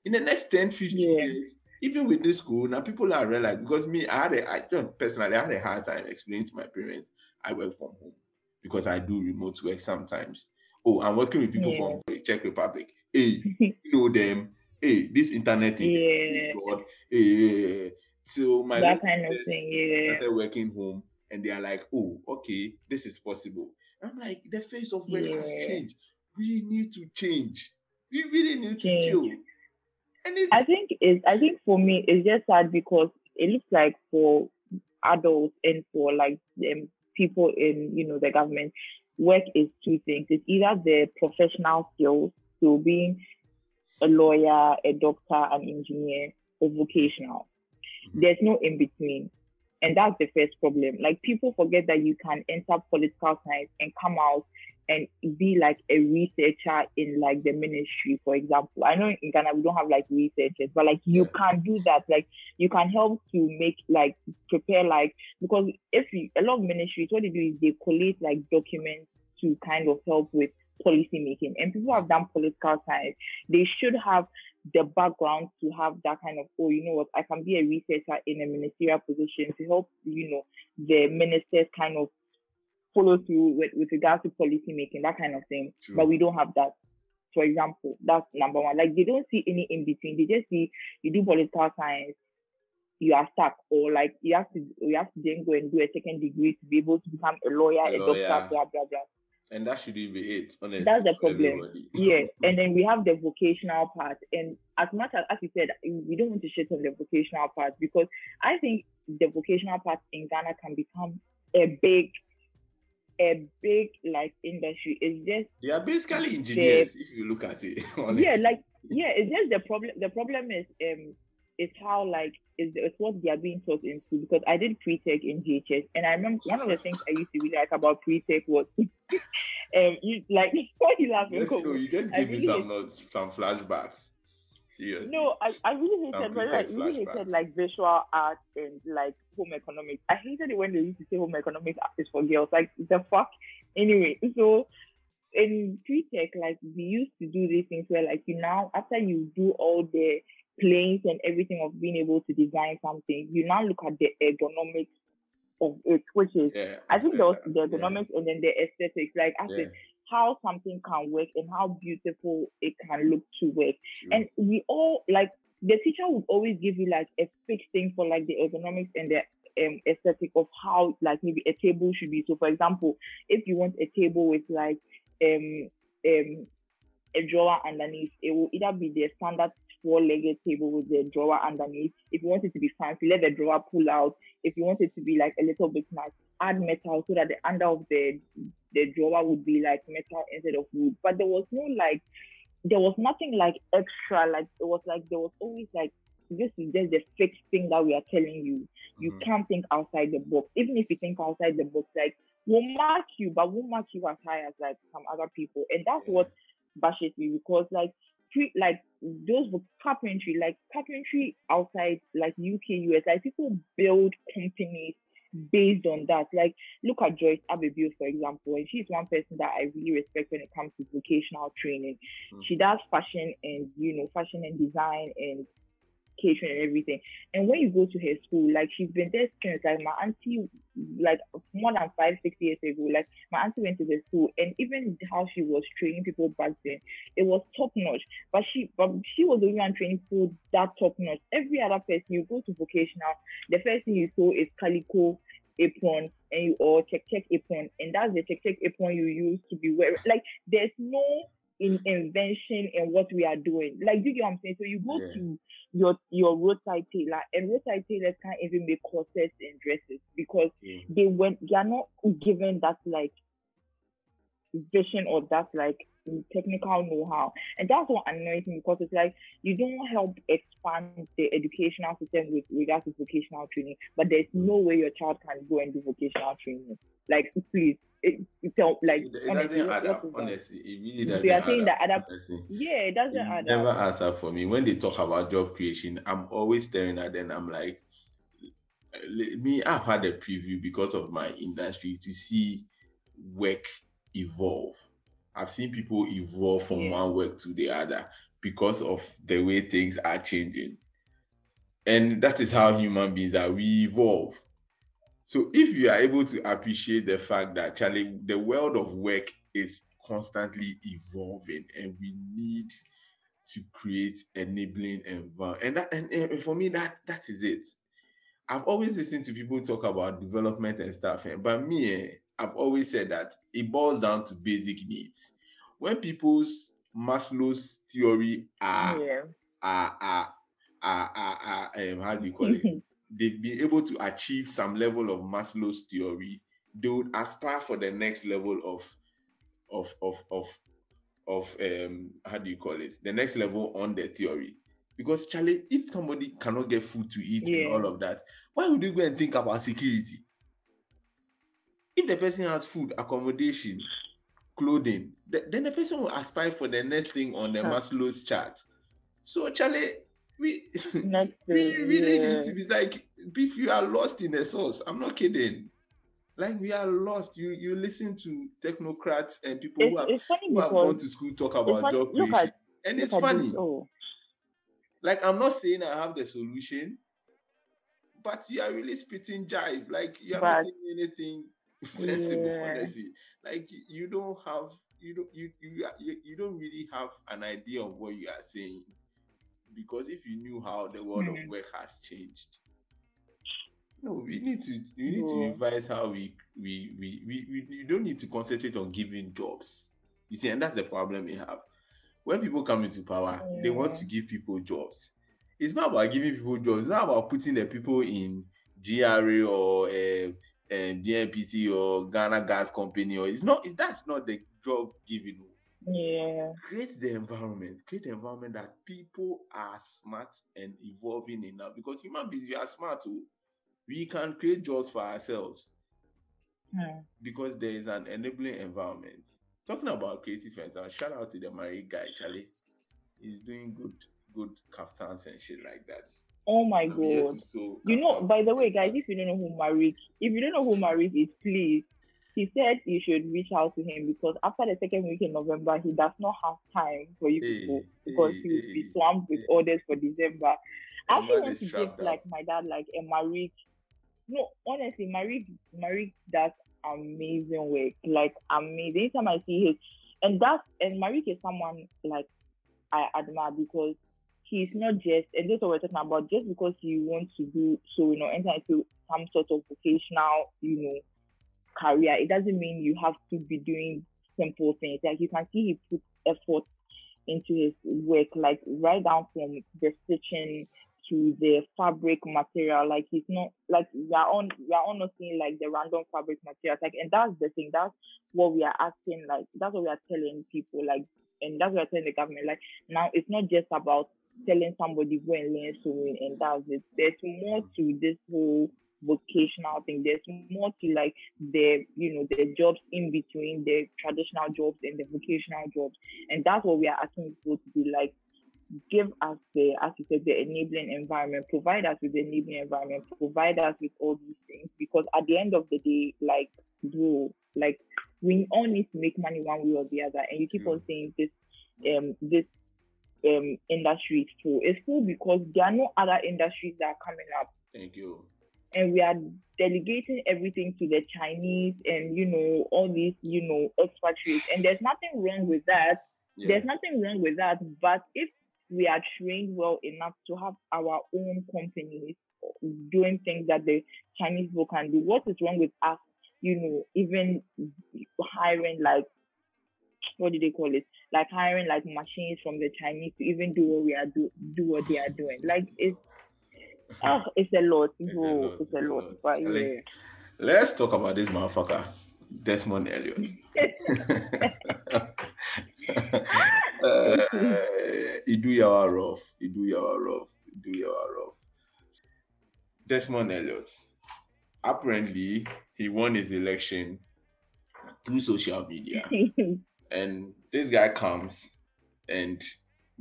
In the next 10, 15 Yeah. years, even with this school, now people are realizing because me, I had a, I don't personally I had a hard time explaining to my parents I work from home because I do remote work sometimes. Oh, I'm working with people from the Czech Republic. Hey, you know them. Hey, this internet thing. Yeah. God. Hey, so my that kind of thing. Yeah. started working home and they are like, oh, okay, this is possible. I'm like, the face of work has changed. We need to change. We really need to Change. And it's I think it's I think for me it's just sad because it looks like for adults and for like um, people in you know the government, work is two things. It's either the professional skills, so being a lawyer, a doctor, an engineer, or vocational. Mhm. There's no in between. And that's the first problem. Like people forget that you can enter political science and come out and be like a researcher in like the ministry, for example. I know in Ghana we don't have like researchers, but like you Yeah. can do that. Like you can help to make like prepare like because if you, a lot of ministries, what they do is they collate like documents to kind of help with policy making. And people have done political science, they should have the background to have that kind of, oh, you know what, I can be a researcher in a ministerial position to help, you know, the ministers kind of follow through with, with regards to policy making, that kind of thing. But we don't have that. For example, that's number one. Like they don't see any in between. They just see you do political science, you are stuck, or like you have to you have to then go and do a second degree to be able to become a lawyer, A a, lawyer. doctor, blah blah blah. And that shouldn't be it, honestly. That's the problem. Yeah, and then we have the vocational part. And as much as, as you said, we don't want to shit on the vocational part because I think the vocational part in Ghana can become a big, a big like industry. It's just they are basically engineers if you look at it. honestly. yeah, like yeah, it's just the problem. The problem is um, it's how like it's, it's what they are being taught in school. Because I did pre-tech in GHS, and I remember one of the things I used to really like about pre-tech was um, you like why you laughing? Yes, no, you just I give me really some notes, some flashbacks. Seriously. No, I, I really hated pre-tech like really hated like visual art and like home economics. I hated it when they used to say home economics is for girls. Like the fuck. Anyway, so in pre-tech, like we used to do these things where like you now after you do all the planes and everything of being able to design something, you now look at the ergonomics of it, which is Yeah. I think there was the ergonomics Yeah. and then the aesthetics, like I Yeah. said, how something can work and how beautiful it can look to work. And we all like the teacher would always give you like a fixed thing for like the ergonomics and the um, aesthetic of how like maybe a table should be. So for example, if you want a table with like um um a drawer underneath, it will either be the standard four-legged table with the drawer underneath. If you want it to be fancy, let the drawer pull out. If you want it to be like a little bit nice, add metal so that the under of the the drawer would be like metal instead of wood. But there was no like there was nothing like extra, like it was like there was always like this is just the fixed thing that we are telling you. You Mhm. can't think outside the box. Even if you think outside the box, like we'll mark you, but we'll mark you as high as like some other people. And that's Yeah. what bashes me because like pre like those books carpentry, like carpentry outside like UK, US, like people build companies based on that. Like look at Joyce Ababio, for example, and she's one person that I really respect when it comes to vocational training. Mhm. She does fashion and you know, fashion and design and catering and everything. And when you go to her school, like she's been there since like my auntie, like more than five, six years ago, like my auntie went to the school, and even how she was training people back then, it was top notch. But she, but she was the only one training people that top notch. Every other person you go to vocational, the first thing you saw is calico apron and you or check check apron, and that's the check check apron you use to be wearing. Like there's no in invention and what we are doing. Like, do you get what I'm saying? So you go Yeah. to your your roadside tailor, and roadside tailors can't even make corsets and dresses because Yeah. they went they are not given that like vision or that like technical know-how and that's what annoys me because it's like you don't help expand the educational system with regards to vocational training but there's mm. no way your child can go and do vocational training like please it, tell like It, it honestly, doesn't add up, honestly. It really They doesn't are add saying up, that other- honestly. yeah it doesn't It add never up adds up for me. When they talk about job creation, I'm always staring at them. I'm like, me, I've had a preview because of my industry to see work evolve. I've seen people evolve from Yeah. one work to the other because of the way things are changing. And that is how human beings are. We evolve. So if you are able to appreciate the fact that Charlie, the world of work is constantly evolving, and we need to create enabling environment. And that and, and for me, that that is it. I've always listened to people talk about development and stuff, eh, but me, eh, I've always said that it boils down to basic needs. When people's Maslow's theory are yeah are are are, are, are um, how do you call it? they've been able to achieve some level of Maslow's theory, they would aspire for the next level of of of of of um how do you call it? The next level on the theory. Because Charlie, if somebody cannot get food to eat Yeah. and all of that, why would you go and think about security? If the person has food, accommodation, clothing, th- then the person will aspire for the next thing on the Huh. Maslow's chart. So Charlie, we next we really yeah. need to be like if you are lost in the source i'm not kidding. Like we are lost. You you listen to technocrats and people it's, who have, who have gone to school talk about funny- job creation at- and it's at this, funny. oh. Like i'm not saying i have the solution but you are really spitting jive. Like you are not saying anything sensible Yeah. honestly. Like you don't have you don't you, you you you don't really have an idea of what you are saying because if you knew how the world Mhm. of work has changed no we need to we need to revise how we we, we we we we don't need to concentrate on giving jobs. You see and that's the problem we have. When people come into power they want to give people jobs. It's not about giving people jobs. It's not about putting the people in GRA or uh, um, GNPC or Ghana Gas Company or it's not it's, that's not the job giving yeah. Create the environment create the environment that people are smart and evolving enough because human beings we are smart too. We can create jobs for ourselves Hmm. because there is an enabling environment. Talking about creative and shout out to the married guy charlie. He's doing good good kaftans and shit like that. Oh my I'm god. You know, by the way, guys, if you don't know who Marik, if you don't know who Marik is, please, he said you should reach out to him because after the second week in November, he does not have time for you Hey, people because hey, he will be swamped with orders for December. I actually want to give like my dad like a Marik no, honestly, Marie Marie does amazing work. Like amazing. Anytime I see his and that's and Marie is someone like I admire because he's not just and this is what we're talking about, just because he wants to do so, you know, enter into some sort of vocational, you know, career, it doesn't mean you have to be doing simple things. Like you can see he puts effort into his work, like right down from the stitching to the fabric material. Like he's not like we are on we are on not seeing like the random fabric materials. Like and that's the thing. That's what we are asking. Like that's what we are telling people. Like and that's what we're telling the government. Like now it's not just about telling somebody go and learn sewing and that's it. There's more to this whole vocational thing. There's more to like the you know the jobs in between the traditional jobs and the vocational jobs, and that's what we are asking people to do. Like give us the, as you said, the enabling environment, provide us with the enabling environment, provide us with all these things. Because at the end of the day, like, bro, like we all need to make money one way or the other. And you keep mm. on saying this, um, this um industry is full. It's full because there are no other industries that are coming up. Thank you. And we are delegating everything to the Chinese and you know all these you know expatriates. And there's nothing wrong with that. Yeah. There's nothing wrong with that. But if we are trained well enough to have our own companies doing things that the Chinese people can do. What is wrong with us, you know, even hiring like what do they call it? Like hiring like machines from the Chinese to even do what we are do do what they are doing. Like it's oh, it's a lot. It's, a lot. It's a lot. But yeah. Let's talk about this motherfucker, Desmond Elliot. uh, do your rough. He do your rough. He do your rough. Desmond Elliot. Apparently, he won his election through social media. and this guy comes and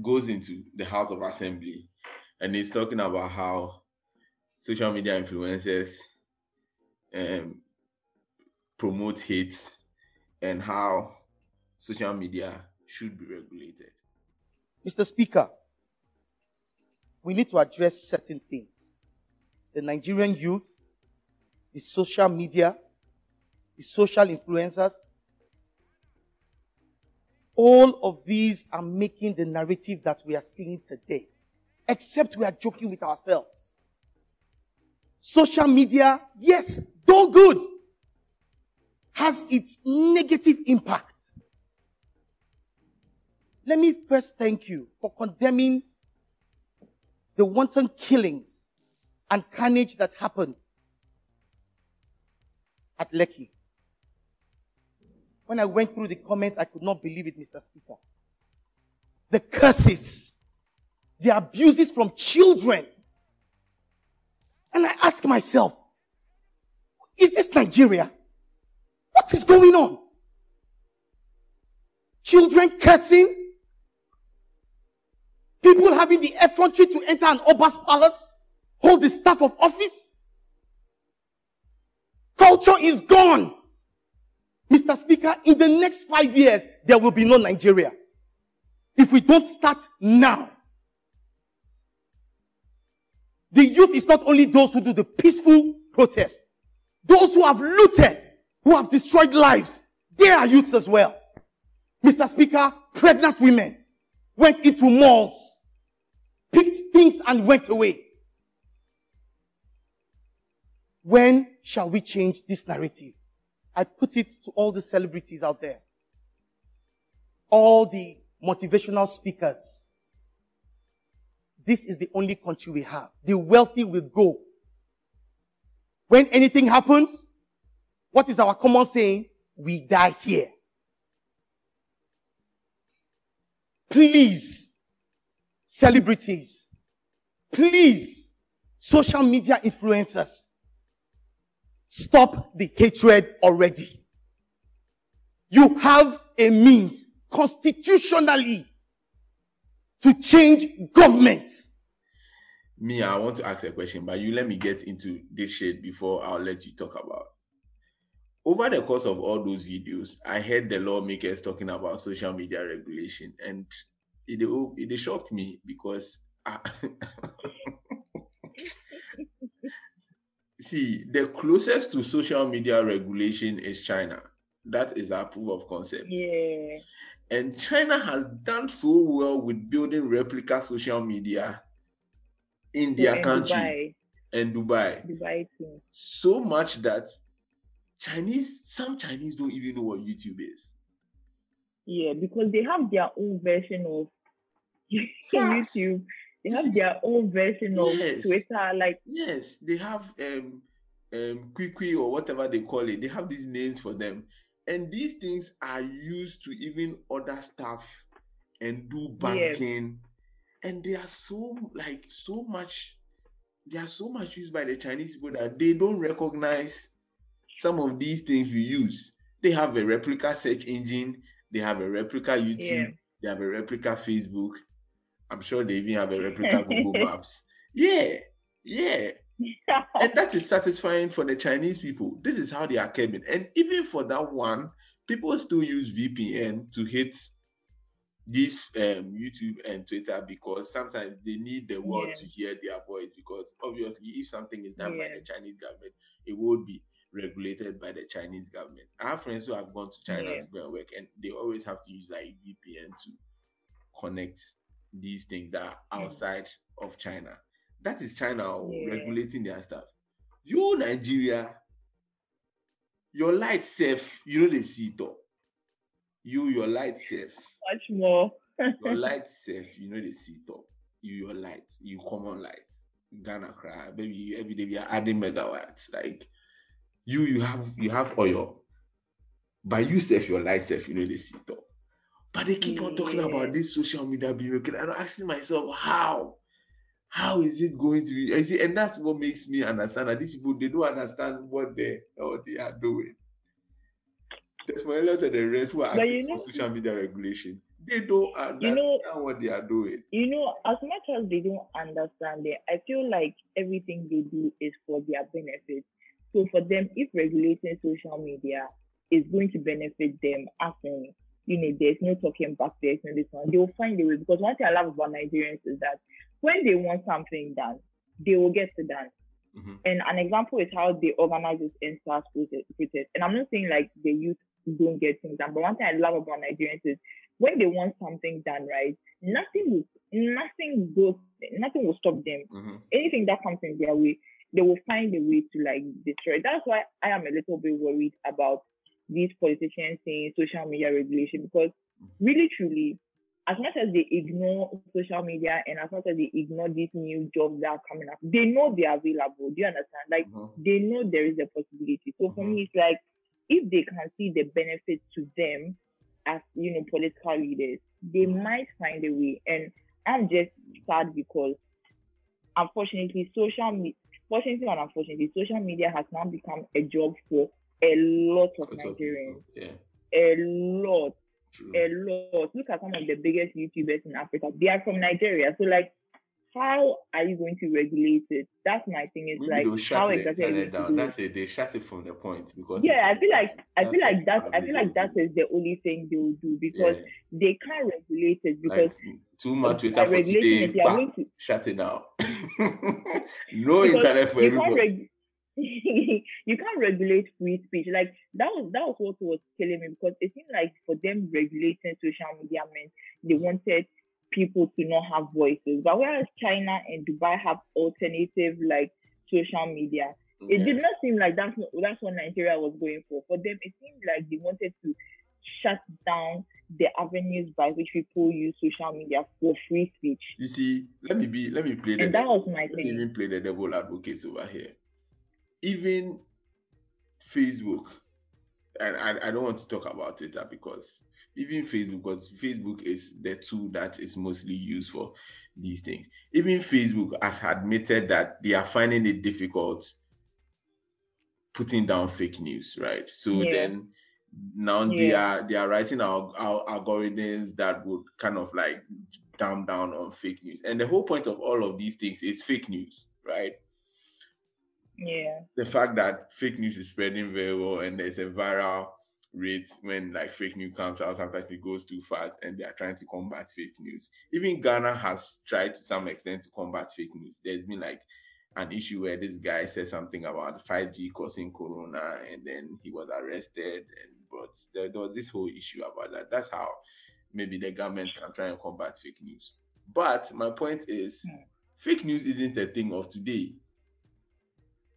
goes into the House of Assembly and he's talking about how social media influencers um, promote hate and how social media should be regulated. Mr. Speaker, we need to address certain things. The Nigerian youth, the social media, the social influencers, all of these are making the narrative that we are seeing today. Except we are joking with ourselves. Social media, yes, though good, has its negative impact. Let me first thank you for condemning the wanton killings and carnage that happened at Lekki. When I went through the comments, I could not believe it, Mr. Speaker. The curses, the abuses from children. And I ask myself, is this Nigeria? What is going on? Children cursing, People having the effrontery to enter an Oba's palace, hold the staff of office. Culture is gone. Mr. Speaker, in the next five years, there will be no Nigeria. If we don't start now. The youth is not only those who do the peaceful protest. Those who have looted, who have destroyed lives, they are youths as well. Mr. Speaker, pregnant women went into malls picked things and went away. When shall we change this narrative? I put it to all the celebrities out there. All the motivational speakers. This is the only country we have. The wealthy will go. When anything happens, what is our common saying? We die here. Please celebrities, please, social media influencers, stop the hatred already. You have a means constitutionally to change government. Me, I want to ask a question, but you let me get into this shit before I'll let you talk about. Over the course of all those videos, I heard the lawmakers talking about social media regulation, and it it shocked me because I, ah, see, the closest to social media regulation is China. That is our proof of concept. Yeah. And China has done so well with building replica social media in their and country Dubai, and Dubai. Dubai too. So much that Chinese, some Chinese don't even know what YouTube is. Yeah, because they have their own version of Facts. YouTube. They have their own version of Yes. Twitter. Like, Yes, they have um um Kwikwi or whatever they call it. They have these names for them. And these things are used to even order stuff and do banking. And they are so like so much they are so much used by the Chinese people that they don't recognize some of these things we use. They have a replica search engine, they have a replica YouTube, they have a replica Facebook. I'm sure they even have a replica Google Maps. Yeah, yeah. And that is satisfying for the Chinese people. This is how they are coming. And even for that one, people still use VPN to hit these um, YouTube and Twitter because sometimes they need the world Yeah. to hear their voice. Because obviously, if something is done by the Chinese government, it would be regulated by the Chinese government. I have friends who have gone to China Yeah. to go and work, and they always have to use like VPN to connect these things that are outside of China. That is China Yeah. regulating their stuff. You Nigeria, your light safe, you know they see it all. You your light safe, much more. your light safe, you know they see it all. You your light, you common light. Ghana cry, baby. Every day we are adding megawatts. Like you, you have you have oil, but you safe your light safe, you know they see it all. But they keep on talking Yeah. about this social media being okay. And I'm asking myself, how? How is it going to be? You see, and that's what makes me understand that these people they don't understand what they or they are doing. There's my lot of the rest who are But asking you know- for social media regulation. They don't understand know- what they are doing. you know, as much as they don't understand it, I feel like everything they do is for their benefit. So for them, if regulating social media is going to benefit them, as in, you know, there's no talking back, there's no this one, they will find a way. Because one thing I love about Nigerians is that when they want something done, they will get it done. Mhm. And an example is how they organize this EndSARS protest. And I'm not saying like the youth don't get things done, but one thing I love about Nigerians is when they want something done right, nothing will nothing goes nothing will stop them. Mhm. Anything that comes in their way, they will find a way to like destroy. That's why I am a little bit worried about these politicians saying social media regulation because really truly, as much as they ignore social media and as much as they ignore these new jobs that are coming up, they know they are available. Do you understand? Like Mhm. they know there is a possibility. So for me, it's like if they can see the benefit to them as you know political leaders, they might find a way. And I'm just sad because unfortunately, social media, fortunately and unfortunately, social media has now become a job for a lot of Nigerians. Yeah. A lot, True. a lot. Look at some of the biggest YouTubers in Africa. They are from Nigeria. So like how are you going to regulate it? That's my thing. Is like how the exactly internet down. do? That's it. They shut it from the point because yeah, I feel like I feel like that I feel like that is the only thing they will do because yeah, they can't regulate it because like too much Twitter for today. it, bah, to shut it down. no internet for everybody. reg- you can't regulate free speech. Like that was that was what was killing me because it seemed like for them regulating social media meant they wanted people to not have voices. But whereas China and Dubai have alternative like social media, it Yeah. did not seem like that's not, that's what Nigeria was going for. For them, it seemed like they wanted to shut down the avenues by which people use social media for free speech. You see, let me be let me play the And that was my let thing. even play the devil advocate over here. Even Facebook, and I, I don't want to talk about Twitter because even Facebook, because Facebook is the tool that is mostly used for these things. Even Facebook has admitted that they are finding it difficult putting down fake news, right? So Yeah. then now they are they are writing our, our algorithms that would kind of like dumb down on fake news. And the whole point of all of these things is fake news, right? Yeah. the fact that fake news is spreading very well and there's a viral rate when like fake news comes out, sometimes it goes too fast and they are trying to combat fake news. Even Ghana has tried to some extent to combat fake news. There's been like an issue where this guy said something about 5G causing corona and then he was arrested and but there, there was this whole issue about that. That's how maybe the government can try and combat fake news. But my point is Hmm. fake news isn't a thing of today.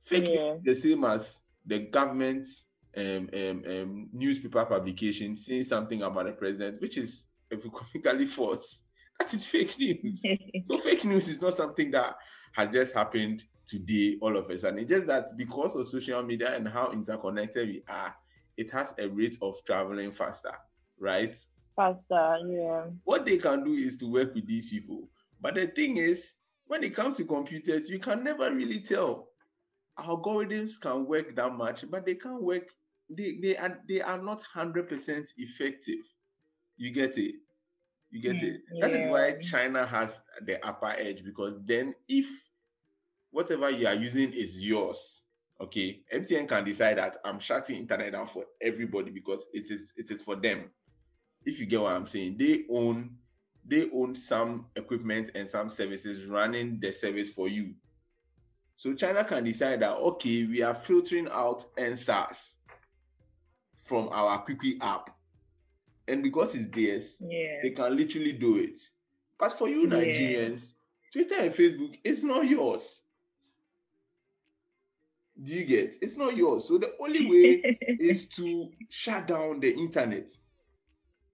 Fake Yeah. the same as the government um, um, um, newspaper publication saying something about the president, which is economically false. That is fake news. So fake news is not something that has just happened today, all of a sudden. It's just that because of social media and how interconnected we are, it has a rate of traveling faster, right? Faster, yeah. What they can do is to work with these people. But the thing is, when it comes to computers, you can never really tell. Algorithms can work that much, but they can't work. They they are they are not hundred percent effective. You get it? You get it? That is why. China has the upper edge because then if whatever you are using is yours, okay, MTN can decide that I'm shutting internet down for everybody because it is it is for them. If you get what I'm saying, they own they own some equipment and some services running the service for you. So China can decide that okay, we are filtering out EndSARS from our Quickly app, and because it's theirs, Yeah. they can literally do it. But for you Yeah. Nigerians, Twitter and Facebook, it's not yours. Do you get? It's not yours. So the only way is to shut down the internet.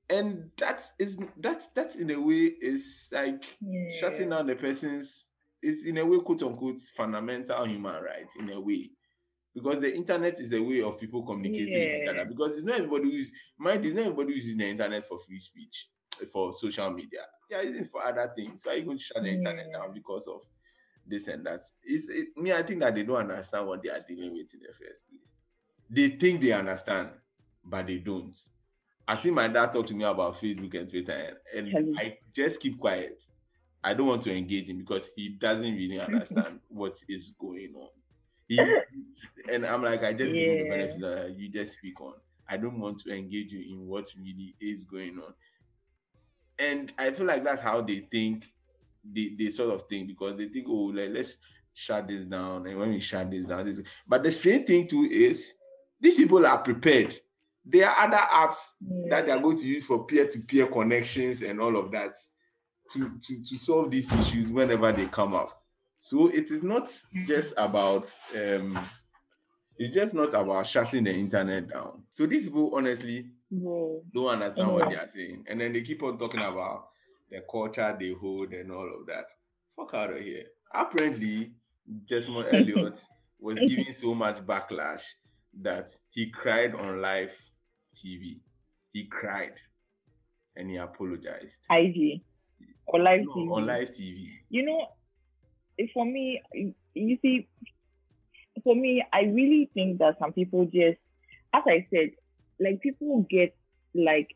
And that is that that in a way is like Yeah. shutting down the person's is in a way quote unquote fundamental human right in a way. Because the internet is a way of people communicating with each other. Because it's not everybody who's mind, it's not everybody who's using the internet for free speech, for social media. Yeah, using it for other things. So are you going to shut the internet Yeah. down because of this and that? It's it, me, I think that they don't understand what they are dealing with in the first place. They think they understand, but they don't. I see my dad talk to me about Facebook and Twitter, and, and. I just keep quiet. I don't want to engage him because he doesn't really understand what is going on. He, and I'm like, I just give him the benefit that you just speak on. I don't want to engage you in what really is going on. And I feel like that's how they think, they, they sort of think because they think, oh, like, let's shut this down. And when we shut this down, this. But the strange thing too is these people are prepared. There are other apps that they are going to use for peer-to-peer connections and all of that to, to, to solve these issues whenever they come up. So it is not just about um it's just not about shutting the internet down. So these people honestly Bro. don't understand what they are saying. And then they keep on talking about the culture they hold and all of that. Fuck out of here. Apparently, Desmond Elliot was giving so much backlash that he cried on live TV. He cried and he apologized. IG or live No, TV. on live TV. You know, for me, you- see, for me, I really think that some people just, as I said, like people get like,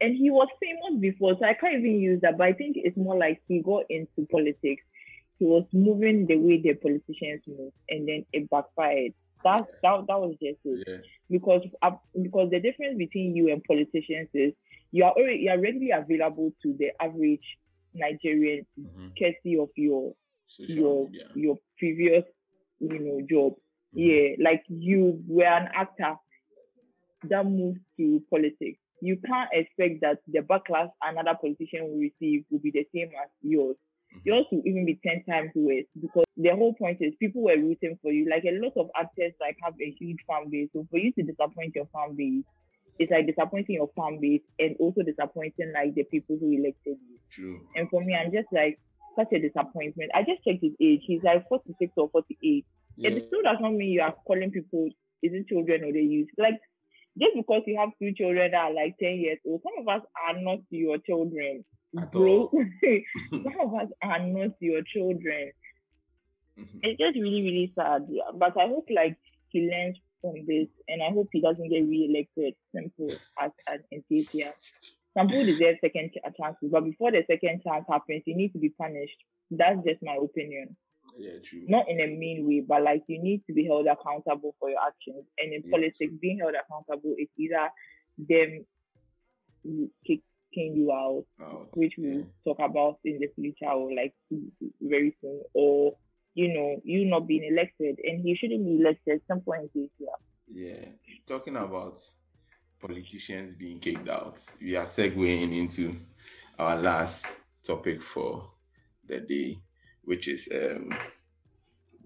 and he was famous before, so I can't even use that. But I think it's more like he got into politics. He was moving the way the politicians move, and then it backfired. That that, that was just it Yeah. because uh, because the difference between you and politicians is you are already you are readily available to the average Nigerian Mhm. courtesy of your Social your media. your previous you know job. Mhm. Yeah, like you were an actor that moved to politics. You can't expect that the backlash another politician will receive will be the same as yours. Mhm. Yours will even be ten times worse because the whole point is people were rooting for you. Like a lot of actors like have a huge fan base. So for you to disappoint your fan base, it's like disappointing your fan base and also disappointing like the people who elected you. True. And for me, I'm just like such a disappointment. I just checked his age. He's like 46 or 48. Yeah. It still does not mean you are calling people is it children or they youth. Like just because you have two children that are like 10 years old, some of us are not your children. At Bro, some of us are not your children. Mhm. It's just really, really sad. Yeah. But I hope like he learns from this and I hope he doesn't get re-elected. Simple as as Ethiopia. Some people deserve second ch- chances, but before the second chance happens, you need to be punished. That's just my opinion. Yeah, true. Not in a mean way, but like you need to be held accountable for your actions. And in Yeah. politics, being held accountable is either them kicking you out Out, which yeah. we'll talk about in the future or like very soon, or you know, you not being elected, and he shouldn't be elected. Some point in yeah. Yeah, talking about politicians being kicked out, we are segueing into our last topic for the day, which is um,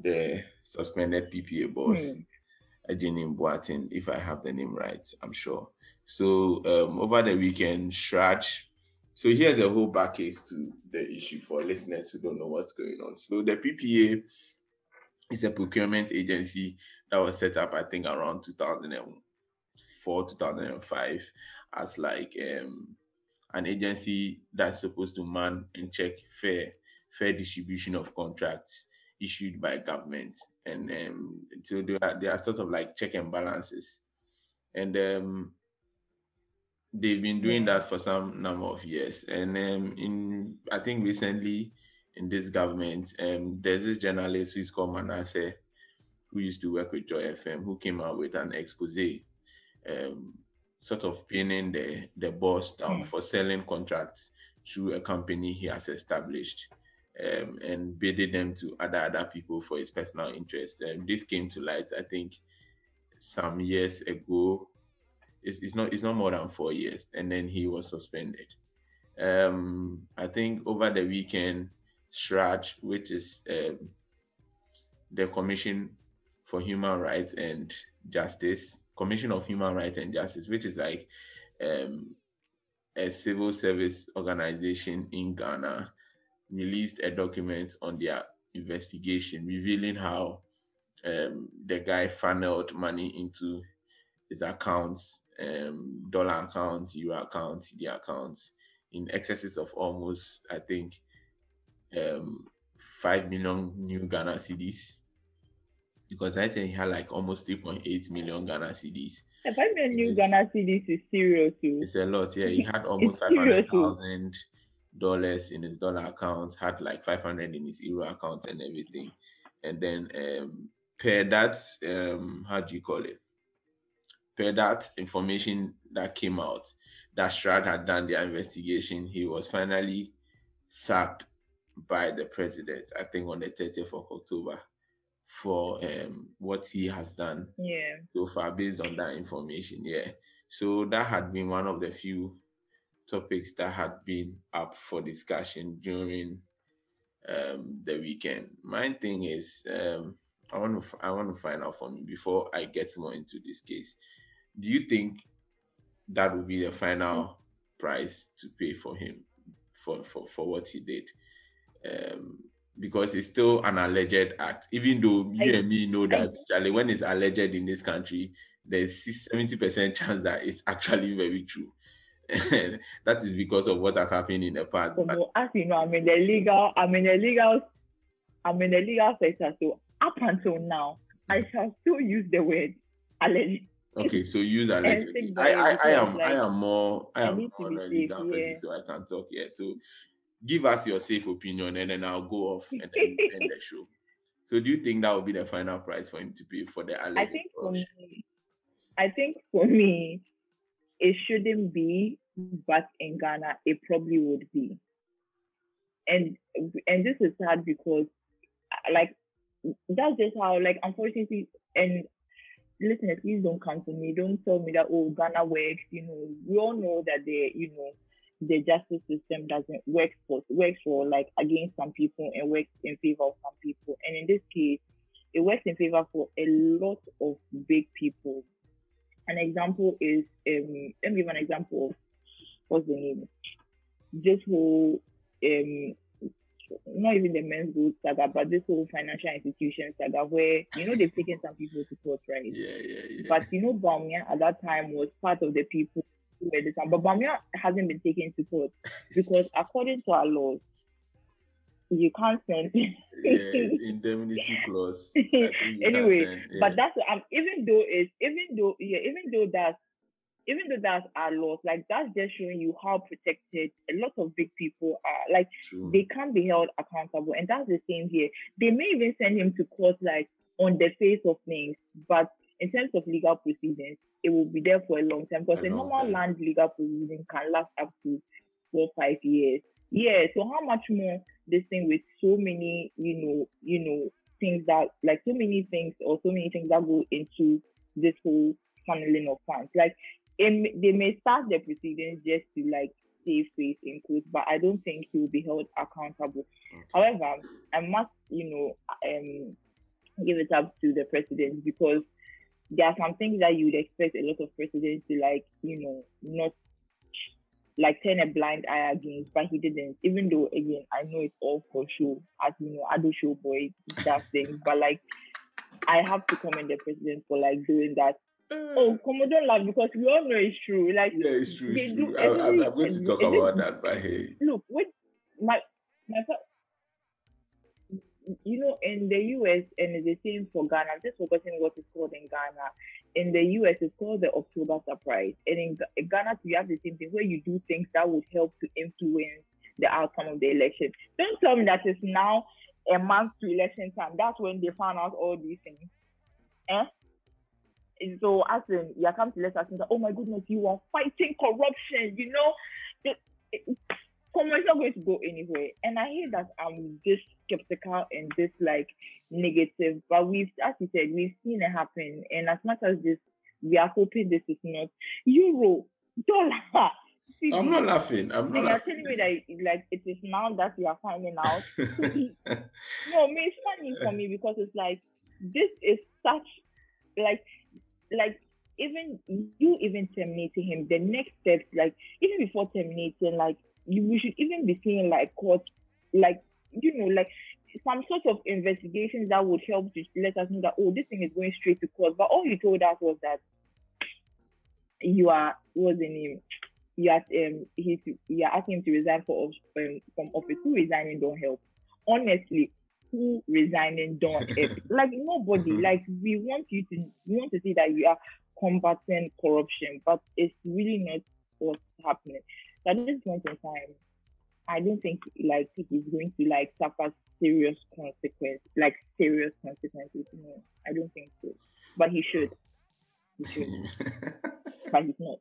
the suspended PPA boss, mm. Boateng, if I have the name right, I'm sure. So um, over the weekend, CHRAJ. So here's a whole back case to the issue for listeners who don't know what's going on. So the PPA is a procurement agency that was set up, I think, around 2004, 2005, as like um, an agency that's supposed to man and check fair fair distribution of contracts issued by government, and um, so they are, they are sort of like check and balances, and um, they've been doing that for some number of years. And um, in I think recently in this government, um, there's this journalist who's called Manasseh, who used to work with Joy FM, who came out with an expose, um, sort of pinning the the boss down mm. for selling contracts through a company he has established um, and bidding them to other other people for his personal interest. And this came to light, I think, some years ago. It's, it's not it's not more than four years, and then he was suspended. Um, I think over the weekend, CHRAJ, which is um, the Commission for Human Rights and Justice, Commission of Human Rights and Justice, which is like um, a civil service organization in Ghana released a document on their investigation revealing how um, the guy funneled money into his accounts, um, dollar accounts, euro accounts, cedi accounts, in excesses of almost, I think, um, 5 million new Ghana cedis. Because I think he had like almost 3.8 million Ghana cedis. 5 million new Ghana cedis is serious too. It's a lot, yeah. He had almost 500,000 dollars in his dollar account, had like 500 in his euro account and everything. And then um, per that, um, how do you call it? Per that information that came out, that CHRAJ had done their investigation, he was finally sacked by the president, I think on the 30th of October, for um, what he has done yeah. so far based on that information. Yeah. So that had been one of the few topics that had been up for discussion during um, the weekend. My thing is, um, I want to I want to find out from you before I get more into this case. Do you think that would be the final price to pay for him for for, for what he did? Um, because it's still an alleged act, even though you I, and me know that I, Charlie, when it's alleged in this country, there's 70% chance that it's actually very true. that is because of what has happened in the past. So, as you know, I'm in the legal, I'm in the legal, I'm in the legal sector. So up until now, I mm. shall still use the word alleged. Okay, so use alleged. I, I, I am like, I am more I am more safe, person, yeah. so I can talk here. So give us your safe opinion and then I'll go off and then end the show. So do you think that will be the final price for him to pay for the alleged? I think for me, I think for me, it shouldn't be, but in Ghana, it probably would be. And and this is sad because, like, that's just how, like, unfortunately, and listeners, please don't come to me. Don't tell me that oh Ghana works. You know, we all know that the you know the justice system doesn't work for works for like against some people and works in favor of some people. And in this case, it works in favor for a lot of big people an example is um let me give an example of what's the name? This whole um not even the Menzgold saga, but this whole financial institution saga where you know they've taken some people to court, right? Yeah, yeah, yeah. But you know, Bawumia at that time was part of the people who were time, but Bawumia hasn't been taken to court because according to our laws, you can't send. yeah, indemnity clause. anyway, yeah. but that's um, even though it's even though yeah even though that's even though that's our laws, like that's just showing you how protected a lot of big people are. Like True. they can't be held accountable, and that's the same here. They may even send him to court, like on the face of things, but in terms of legal proceedings, it will be there for a long time because a, normal time. land legal proceeding can last up to four five years. Yeah, so how much more this thing with so many, you know, you know, things that like so many things or so many things that go into this whole funneling of funds. Like it, they may start the proceedings just to like save face in quotes, but I don't think he will be held accountable. However, I must, you know, um, give it up to the president because there are some things that you would expect a lot of presidents to like, you know, not like turn a blind eye against, but he didn't. Even though again, I know it's all for show, as you know, I do show boys that thing, but like I have to commend the president for like doing that. Uh, oh, come on, don't laugh because we all know it's true. Like yeah, it's true. It's true. I, am going to talk about that, but hey, look, wait, my my you know, in the US, and it's the same for Ghana. I'm just forgetting what it's called in Ghana. In the US, it's called the October Surprise. And in Ghana, you have the same thing where you do things that would help to influence the outcome of the election. Don't tell me that it's now a month to election time. That's when they found out all these things. Eh? So, as in, you come to let us know, oh my goodness, you are fighting corruption, you know? It, it, Commerce not going to go anywhere. And I hear that I'm just skeptical and just like negative. But we've, as you said, we've seen it happen. And as much as this, we are hoping this is not euro, dollar. See, I'm not laughing. I'm not. You're telling me that like it is now that we are finding out. no, I mean, it's funny for me because it's like this is such like like even you even terminating him. The next steps, like even before terminating, like you, we should even be seeing like court, like you know, like some sort of investigations that would help to let us know that oh, this thing is going straight to court. But all you told us was that you are was the name. You are um he's you are asking him to resign for um, from office. Who resigning don't help? Honestly, who resigning don't help? like nobody. Mm-hmm. Like we want you to we want to see that you are combating corruption, but it's really not what's happening at this point in time, I don't think like he's going to like suffer serious consequences, like serious consequences. No, I don't think so. But he should. He should. but he's not.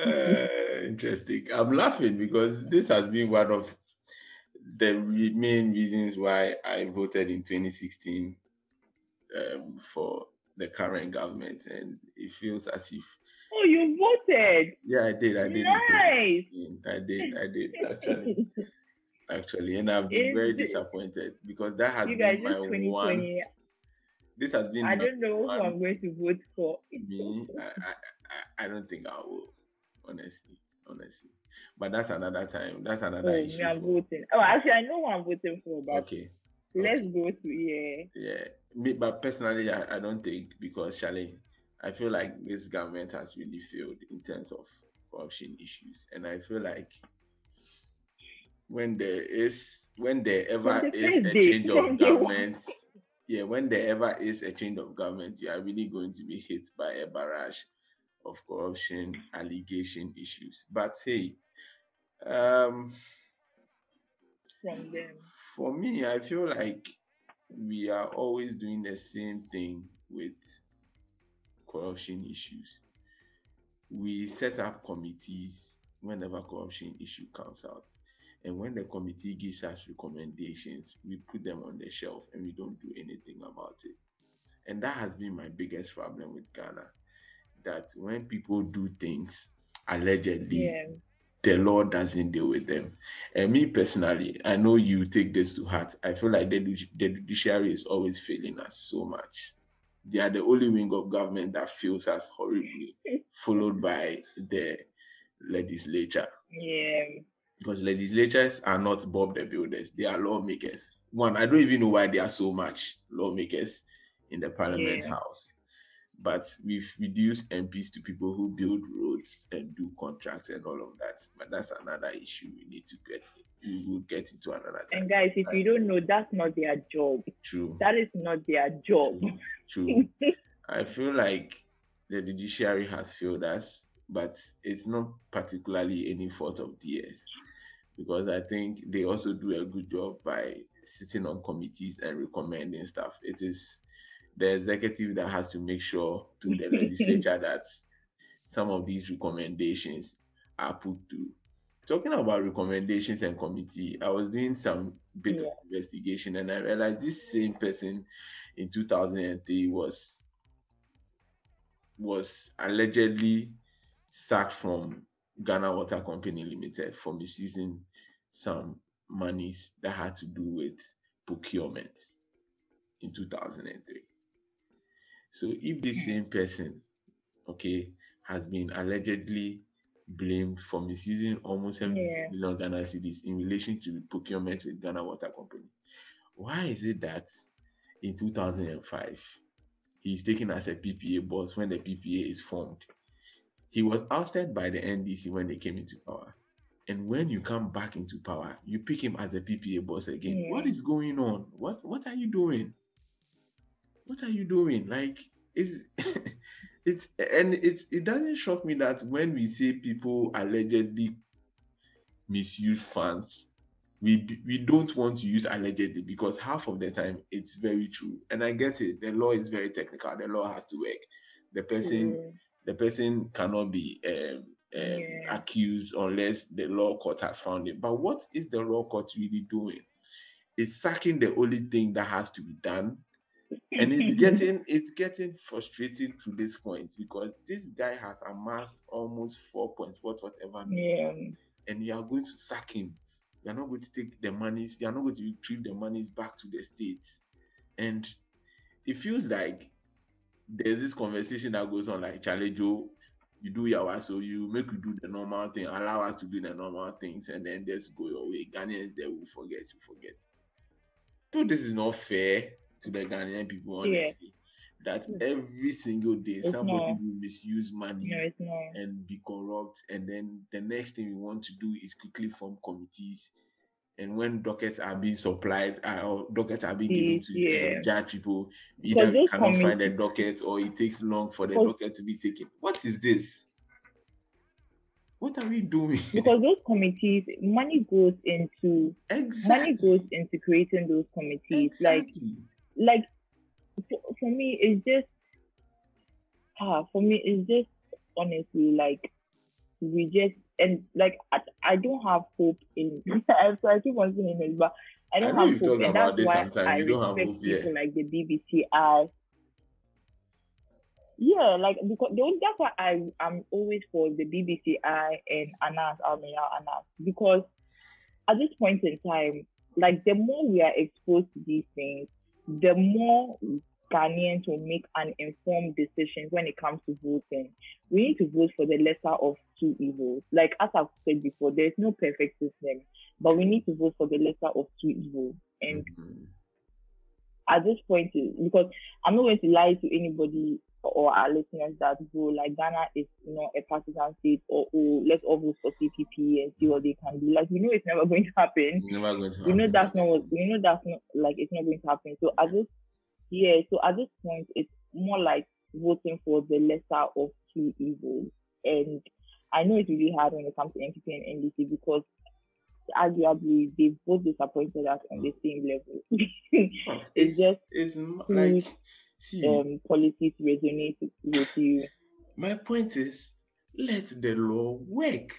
Uh, interesting. I'm laughing because this has been one of the main reasons why I voted in 2016 um, for the current government, and it feels as if Oh, you voted. Yeah, I did. I did. Nice. I did. I did actually. actually, and I've been very disappointed because that has been my one. This has been. I don't know who I'm going to vote for. Me, I, I, I don't think I will. Honestly, honestly, but that's another time. That's another oh, issue. I'm voting. Oh, actually, I know who I'm voting for. But okay. Let's okay. go to yeah. Yeah, me, but personally, I, I don't think because Charlie, I feel like this government has really failed in terms of corruption issues, and I feel like when there is when there ever is a change of government, yeah, when there ever is a change of government, you are really going to be hit by a barrage of corruption allegation issues. But hey, um, from them, for me, I feel like we are always doing the same thing with corruption issues. We set up committees whenever corruption issue comes out. And when the committee gives us recommendations, we put them on the shelf and we don't do anything about it. And that has been my biggest problem with Ghana. That when people do things allegedly, yeah. The law doesn't deal with them. And me personally, I know you take this to heart. I feel like the, the judiciary is always failing us so much they are the only wing of government that fails us horribly, followed by the legislature. Yeah. Because legislatures are not Bob the Builders, they are lawmakers. One, I don't even know why there are so much lawmakers in the parliament yeah. house. But we've reduced MPs to people who build roads and do contracts and all of that. But that's another issue we need to get we will get into another time. And guys, if you don't know, that's not their job. True. That is not their job. True. I feel like the judiciary has failed us, but it's not particularly any fault of DS because I think they also do a good job by sitting on committees and recommending stuff. It is the executive that has to make sure to the legislature that some of these recommendations are put to talking about recommendations and committee, I was doing some bit Yeah. of investigation and I realized this same person in 2003 was was allegedly sacked from Ghana Water Company Limited for misusing some monies that had to do with procurement in 2003. So if this hmm. same person, okay, has been allegedly blamed for misusing almost 70 Yeah. million Ghana cedis in relation to procurement with Ghana Water Company, why is it that in 2005 he's taken as a PPA boss when the PPA is formed? He was ousted by the NDC when they came into power. And when you come back into power, you pick him as the PPA boss again. What Yeah. is going on? What what are you doing? What are you doing? Like it's it's and it's it doesn't shock me that when we say people allegedly misuse funds, we we don't want to use allegedly because half of the time it's very true. And I get it. The law is very technical. The law has to work. The person Mm. the person cannot be um, um, Yeah. accused unless the law court has found it. But what is the law court really doing? It's sacking the only thing that has to be done, and it's getting it's getting frustrating to this point because this guy has amassed almost four points, what whatever, Yeah. and you are going to sack him. You are not going to take the monies. You are not going to retrieve the monies back to the states, and it feels like there's this conversation that goes on like Charlie Joe, you do your so you make you do the normal thing, allow us to do the normal things, and then just go your way. Ghanaians they will forget, you forget. So this is not fair to the Ghanaian people, Yeah. honestly. That every single day It's somebody not. will misuse money No, and be corrupt, and then the next thing we want to do is quickly form committees. And when dockets are being supplied, uh, or dockets are being given to uh, yeah. judge people, either cannot find a docket or it takes long for the docket to be taken. What is this? What are we doing? Because those committees, money goes into exactly. money goes into creating those committees. Exactly. like for, for me it's just ah for me it's just honestly like we just and like I, I don't have hope in so I keep on saying it but I don't know have hope and that's why sometime. I You don't have respect hope, yeah. people like the BBC as yeah like because the only- that's why I I'm always for the BBCI and Anas Aremeyaw Anas because at this point in time like the more we are exposed to these things the more Ghanaians will make an informed decision when it comes to voting. We need to vote for the lesser of two evils. Like as I've said before, there's no perfect system, but we need to vote for the lesser of two evils. And Mhm. at this point, because I'm not going to lie to anybody or our listeners that go like Ghana is you know a partisan state or oh let's all vote for CPP and see what they can do. Like we know it's never going to happen Never going to we know that's not what we know that's not like it's not going to happen. So at this yeah, so at this point it's more like voting for the lesser of two evils. And I know it's really hard when it comes to NPP and NDC because arguably they both disappointed us on the mm. same level. It's, it's just it's like see um policies resonate with you. My point is, let the law work.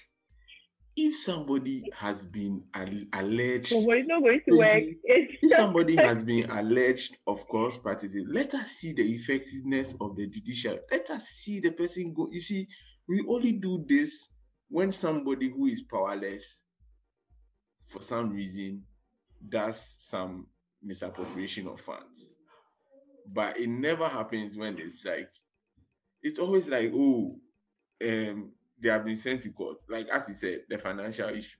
If somebody has been al- alleged, but it's not going to work. if somebody has been alleged of cross practices, let us see the effectiveness of the judiciary. Let us see the person go. You see, we only do this when somebody who is powerless, for some reason, does some misappropriation of funds. But it never happens when it's like, it's always like, oh, um, they have been sent to court. Like as you said, the financial issue.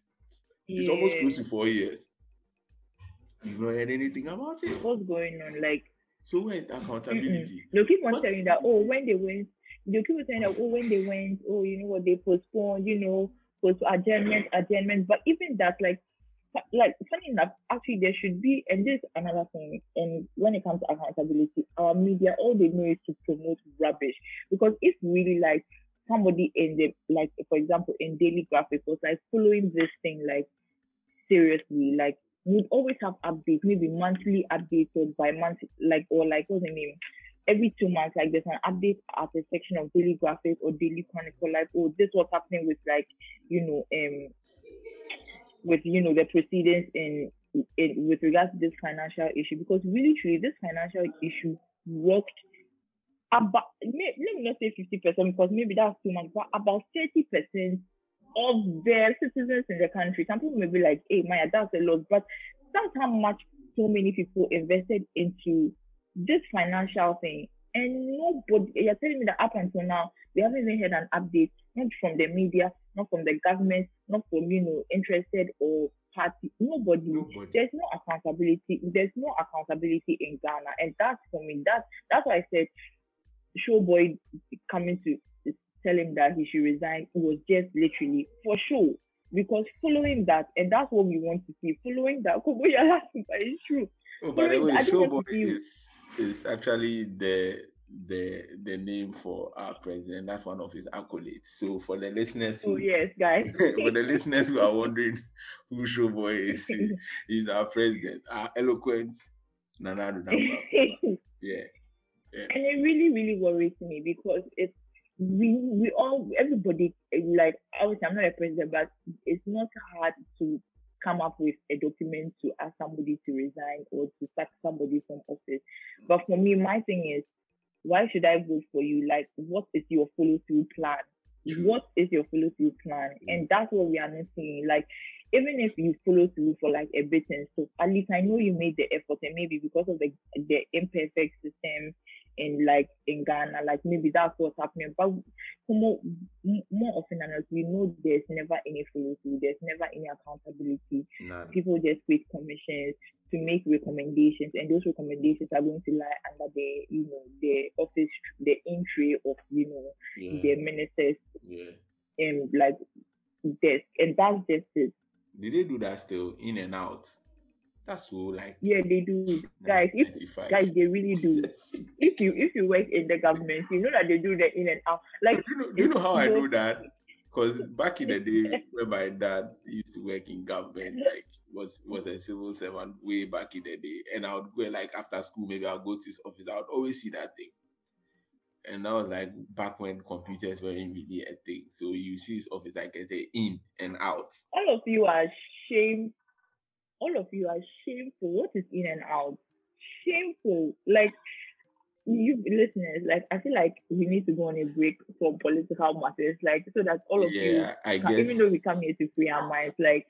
It's almost close to four years. You've not heard anything about it. what's going on. Like So where is accountability? They'll keep on telling that, oh, when they went, they'll keep on saying that, oh, when they went, oh, you know what, they postponed, you know, post adjournment, adjournment. But even that, like, like funny enough, actually there should be, and this is another thing. And when it comes to accountability, our media, all they know is to promote rubbish. Because if really like somebody in the like, for example, in Daily Graphic was like following this thing like seriously, like we'd always have updates, maybe monthly updates or by month, like or like what's the name? Every two months, like there's an update at a section of Daily Graphic or Daily Chronicle, like oh, this what's happening with like you know um with you know the proceedings in, in with regards to this financial issue because really truly this financial issue rocked about let me not say 50% because maybe that's too much, but about 30% of their citizens in the country. Some people may be like, hey Maya, that's a lot, but that's how much so many people invested into this financial thing. And nobody, you're telling me that up until now, we haven't even had an update, not from the media, not from the government, not from, you know, interested or party. Nobody. Nobody. There's no accountability. There's no accountability in Ghana. And that's for me, that's, that's why I said Showboy coming to tell him that he should resign was just literally for sure. Because following that, and that's what we want to see, following that, Koboya laughing, but it's true. Oh, by the way, Showboy is is actually the the the name for our president. That's one of his accolades. So for the listeners, Oh yes, guys. for the listeners who are wondering who Showboy is, he- he's our president, our eloquent Nana Dankwa. Yeah, and it really really worries me because it's we we all everybody like obviously I'm not a president, but it's not hard to come up with a document to ask somebody to resign or to sack somebody from office. But for me, my thing is, why should I vote for you? Like, what is your follow through plan? True. What is your follow through plan? Mm. And that's what we are not seeing. Like, even if you follow through for like a bit and so at least I know you made the effort and maybe because of the the imperfect system in like in Ghana, like maybe that's what's happening. But more, more often than not, we know there's never any follow through, there's never any accountability. None. People just create commissions to make recommendations, and those recommendations are going to lie under the you know the office, the entry of you know Yeah, the ministers yeah. and like desk, and that's just it. Did they do that still in and out? That's so like Yeah, they do, guys. If guys, they really do. If you if you work in the government, you know that they do the in and out. Like you know, you know how I know that? Because back in the day, when my dad used to work in government, like was was a civil servant way back in the day, and I would go like after school, maybe I'll go to his office. I would always see that thing, and that was like back when computers weren't really a thing. So you see his office like I say in and out. all of you are shame. All of you are shameful. What is in and out? Shameful. Like you listeners, like I feel like we need to go on a break from political matters, like so that all of you yeah, I can- guess. even though we come here to free our minds, like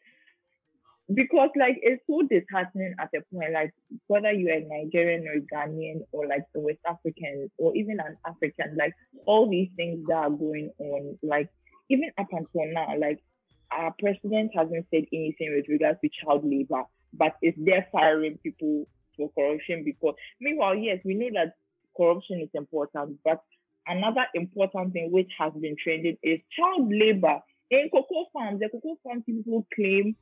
because like it's so disheartening at a point, like whether you're a Nigerian or Ghanaian or like a West African or even an African, like all these things that are going on, like even up until now, like our president hasn't said anything with regards to child labor, but is there firing people for corruption because meanwhile, yes, we know that corruption is important, but another important thing which has been trending is child labor in cocoa farms. The cocoa farm people claim,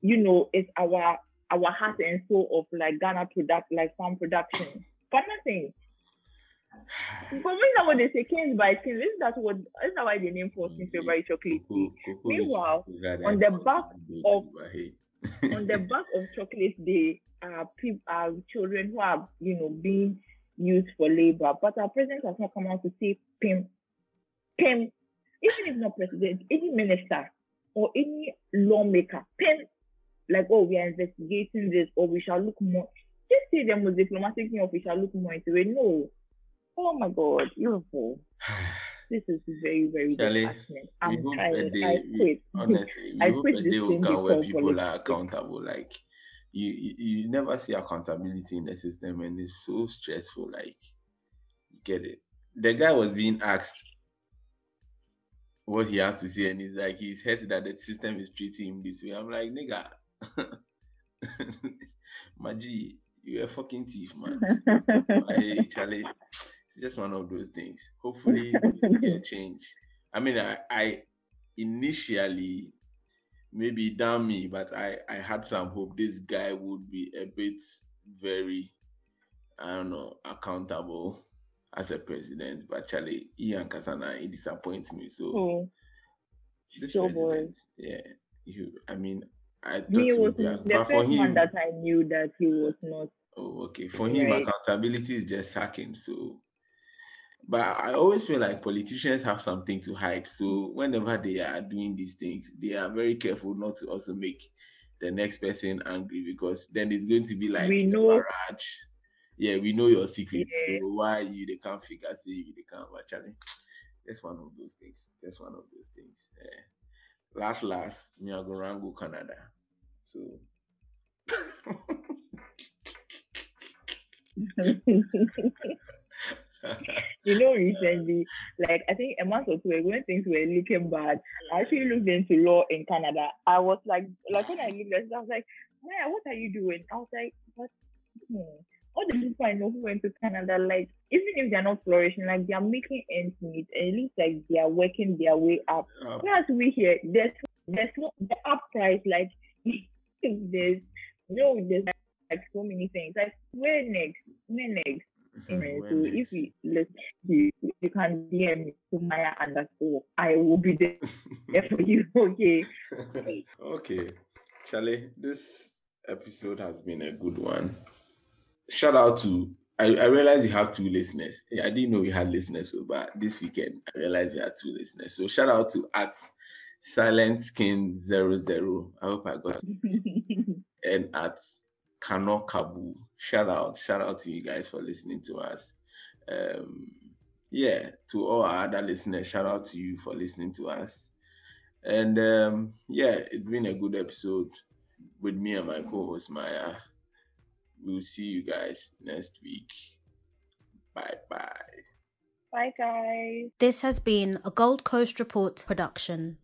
you know, it's our our heart and soul of like Ghana product, like farm production. But nothing. But isn't that what they say? Kings by kings. Isn't that what? Isn't that why they name Fortune February chocolate? Cocoa- cocoa is Meanwhile, on the back of- on the back of chocolate day are people are children who are you know being used for labor but our president has not come out to say pim pim even if not president any minister or any lawmaker pim like oh we are investigating this or we shall look more just say the most diplomatic thing or we shall look more into it no oh my god beautiful this is very very disheartening i'm tired day, i quit honestly, we I hope quit a this day will come where people are accountable. Like you, you, you never see accountability in the system, and it's so stressful. Like you get it. The guy was being asked what he has to say, and he's like, he's hurt that the system is treating him this way. I'm like, nigga, Maji, you're a fucking thief, man. hey, Charlie, just one of those things. Hopefully, we see a change. I mean, I, I initially maybe damn me, but I, I had some hope this guy would be a bit very, I don't know, accountable as a president. But Charlie, Ian Kasana, he disappoints me. So oh. this so president, yeah, you. I mean, I thought He was be, the for first man him, that I knew that he was not. Oh, okay. For him, Right. accountability is just sacking. So, but I always feel like politicians have something to hide. So, whenever they are doing these things, they are very careful not to also make the next person angry because then it's going to be like We know- barrage. Yeah, we know your secrets. Yeah. So why you they can't figure say you they can't actually. That's one of those things. That's one of those things. Eh. Last last, me I go around go Canada. So you know, recently, like I think a month or two ago, when things were looking bad, I actually looked into law in Canada. I was like, like when I looked at it, I was like, Maya, what are you doing? I was like, but hmm. all the people I know who went to Canada, like even if they're not flourishing, like they're making ends meet, and it looks like they are working their way up. uh, Whereas we here, there's there's no the up price, like there's no there's like so many things. Like where next? Where next? Mm-hmm. Anyway, when so if you let you, you can DM me to Maya underscore. I will be there, for you. Okay. okay, Charlie, this episode has been a good one. Shout out to I, I realized we have two listeners. Yeah, I didn't know we had listeners, oh, but this weekend I realized we had two listeners. So shout out to at Silent Skin Zero Zero. I hope I got it. and at Kano Kabu. Shout out, shout out to you guys for listening to us. Um, yeah, to all our other listeners, shout out to you for listening to us. And um, yeah, it's been a good episode with me and my co-host Maya. We'll see you guys next week. Bye bye. Bye, guys. This has been a Gold Coast Report production.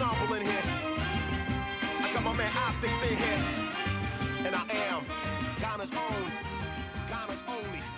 ensemble in here. I got my man Optics in here. And I am Ghana's own, Ghana's only.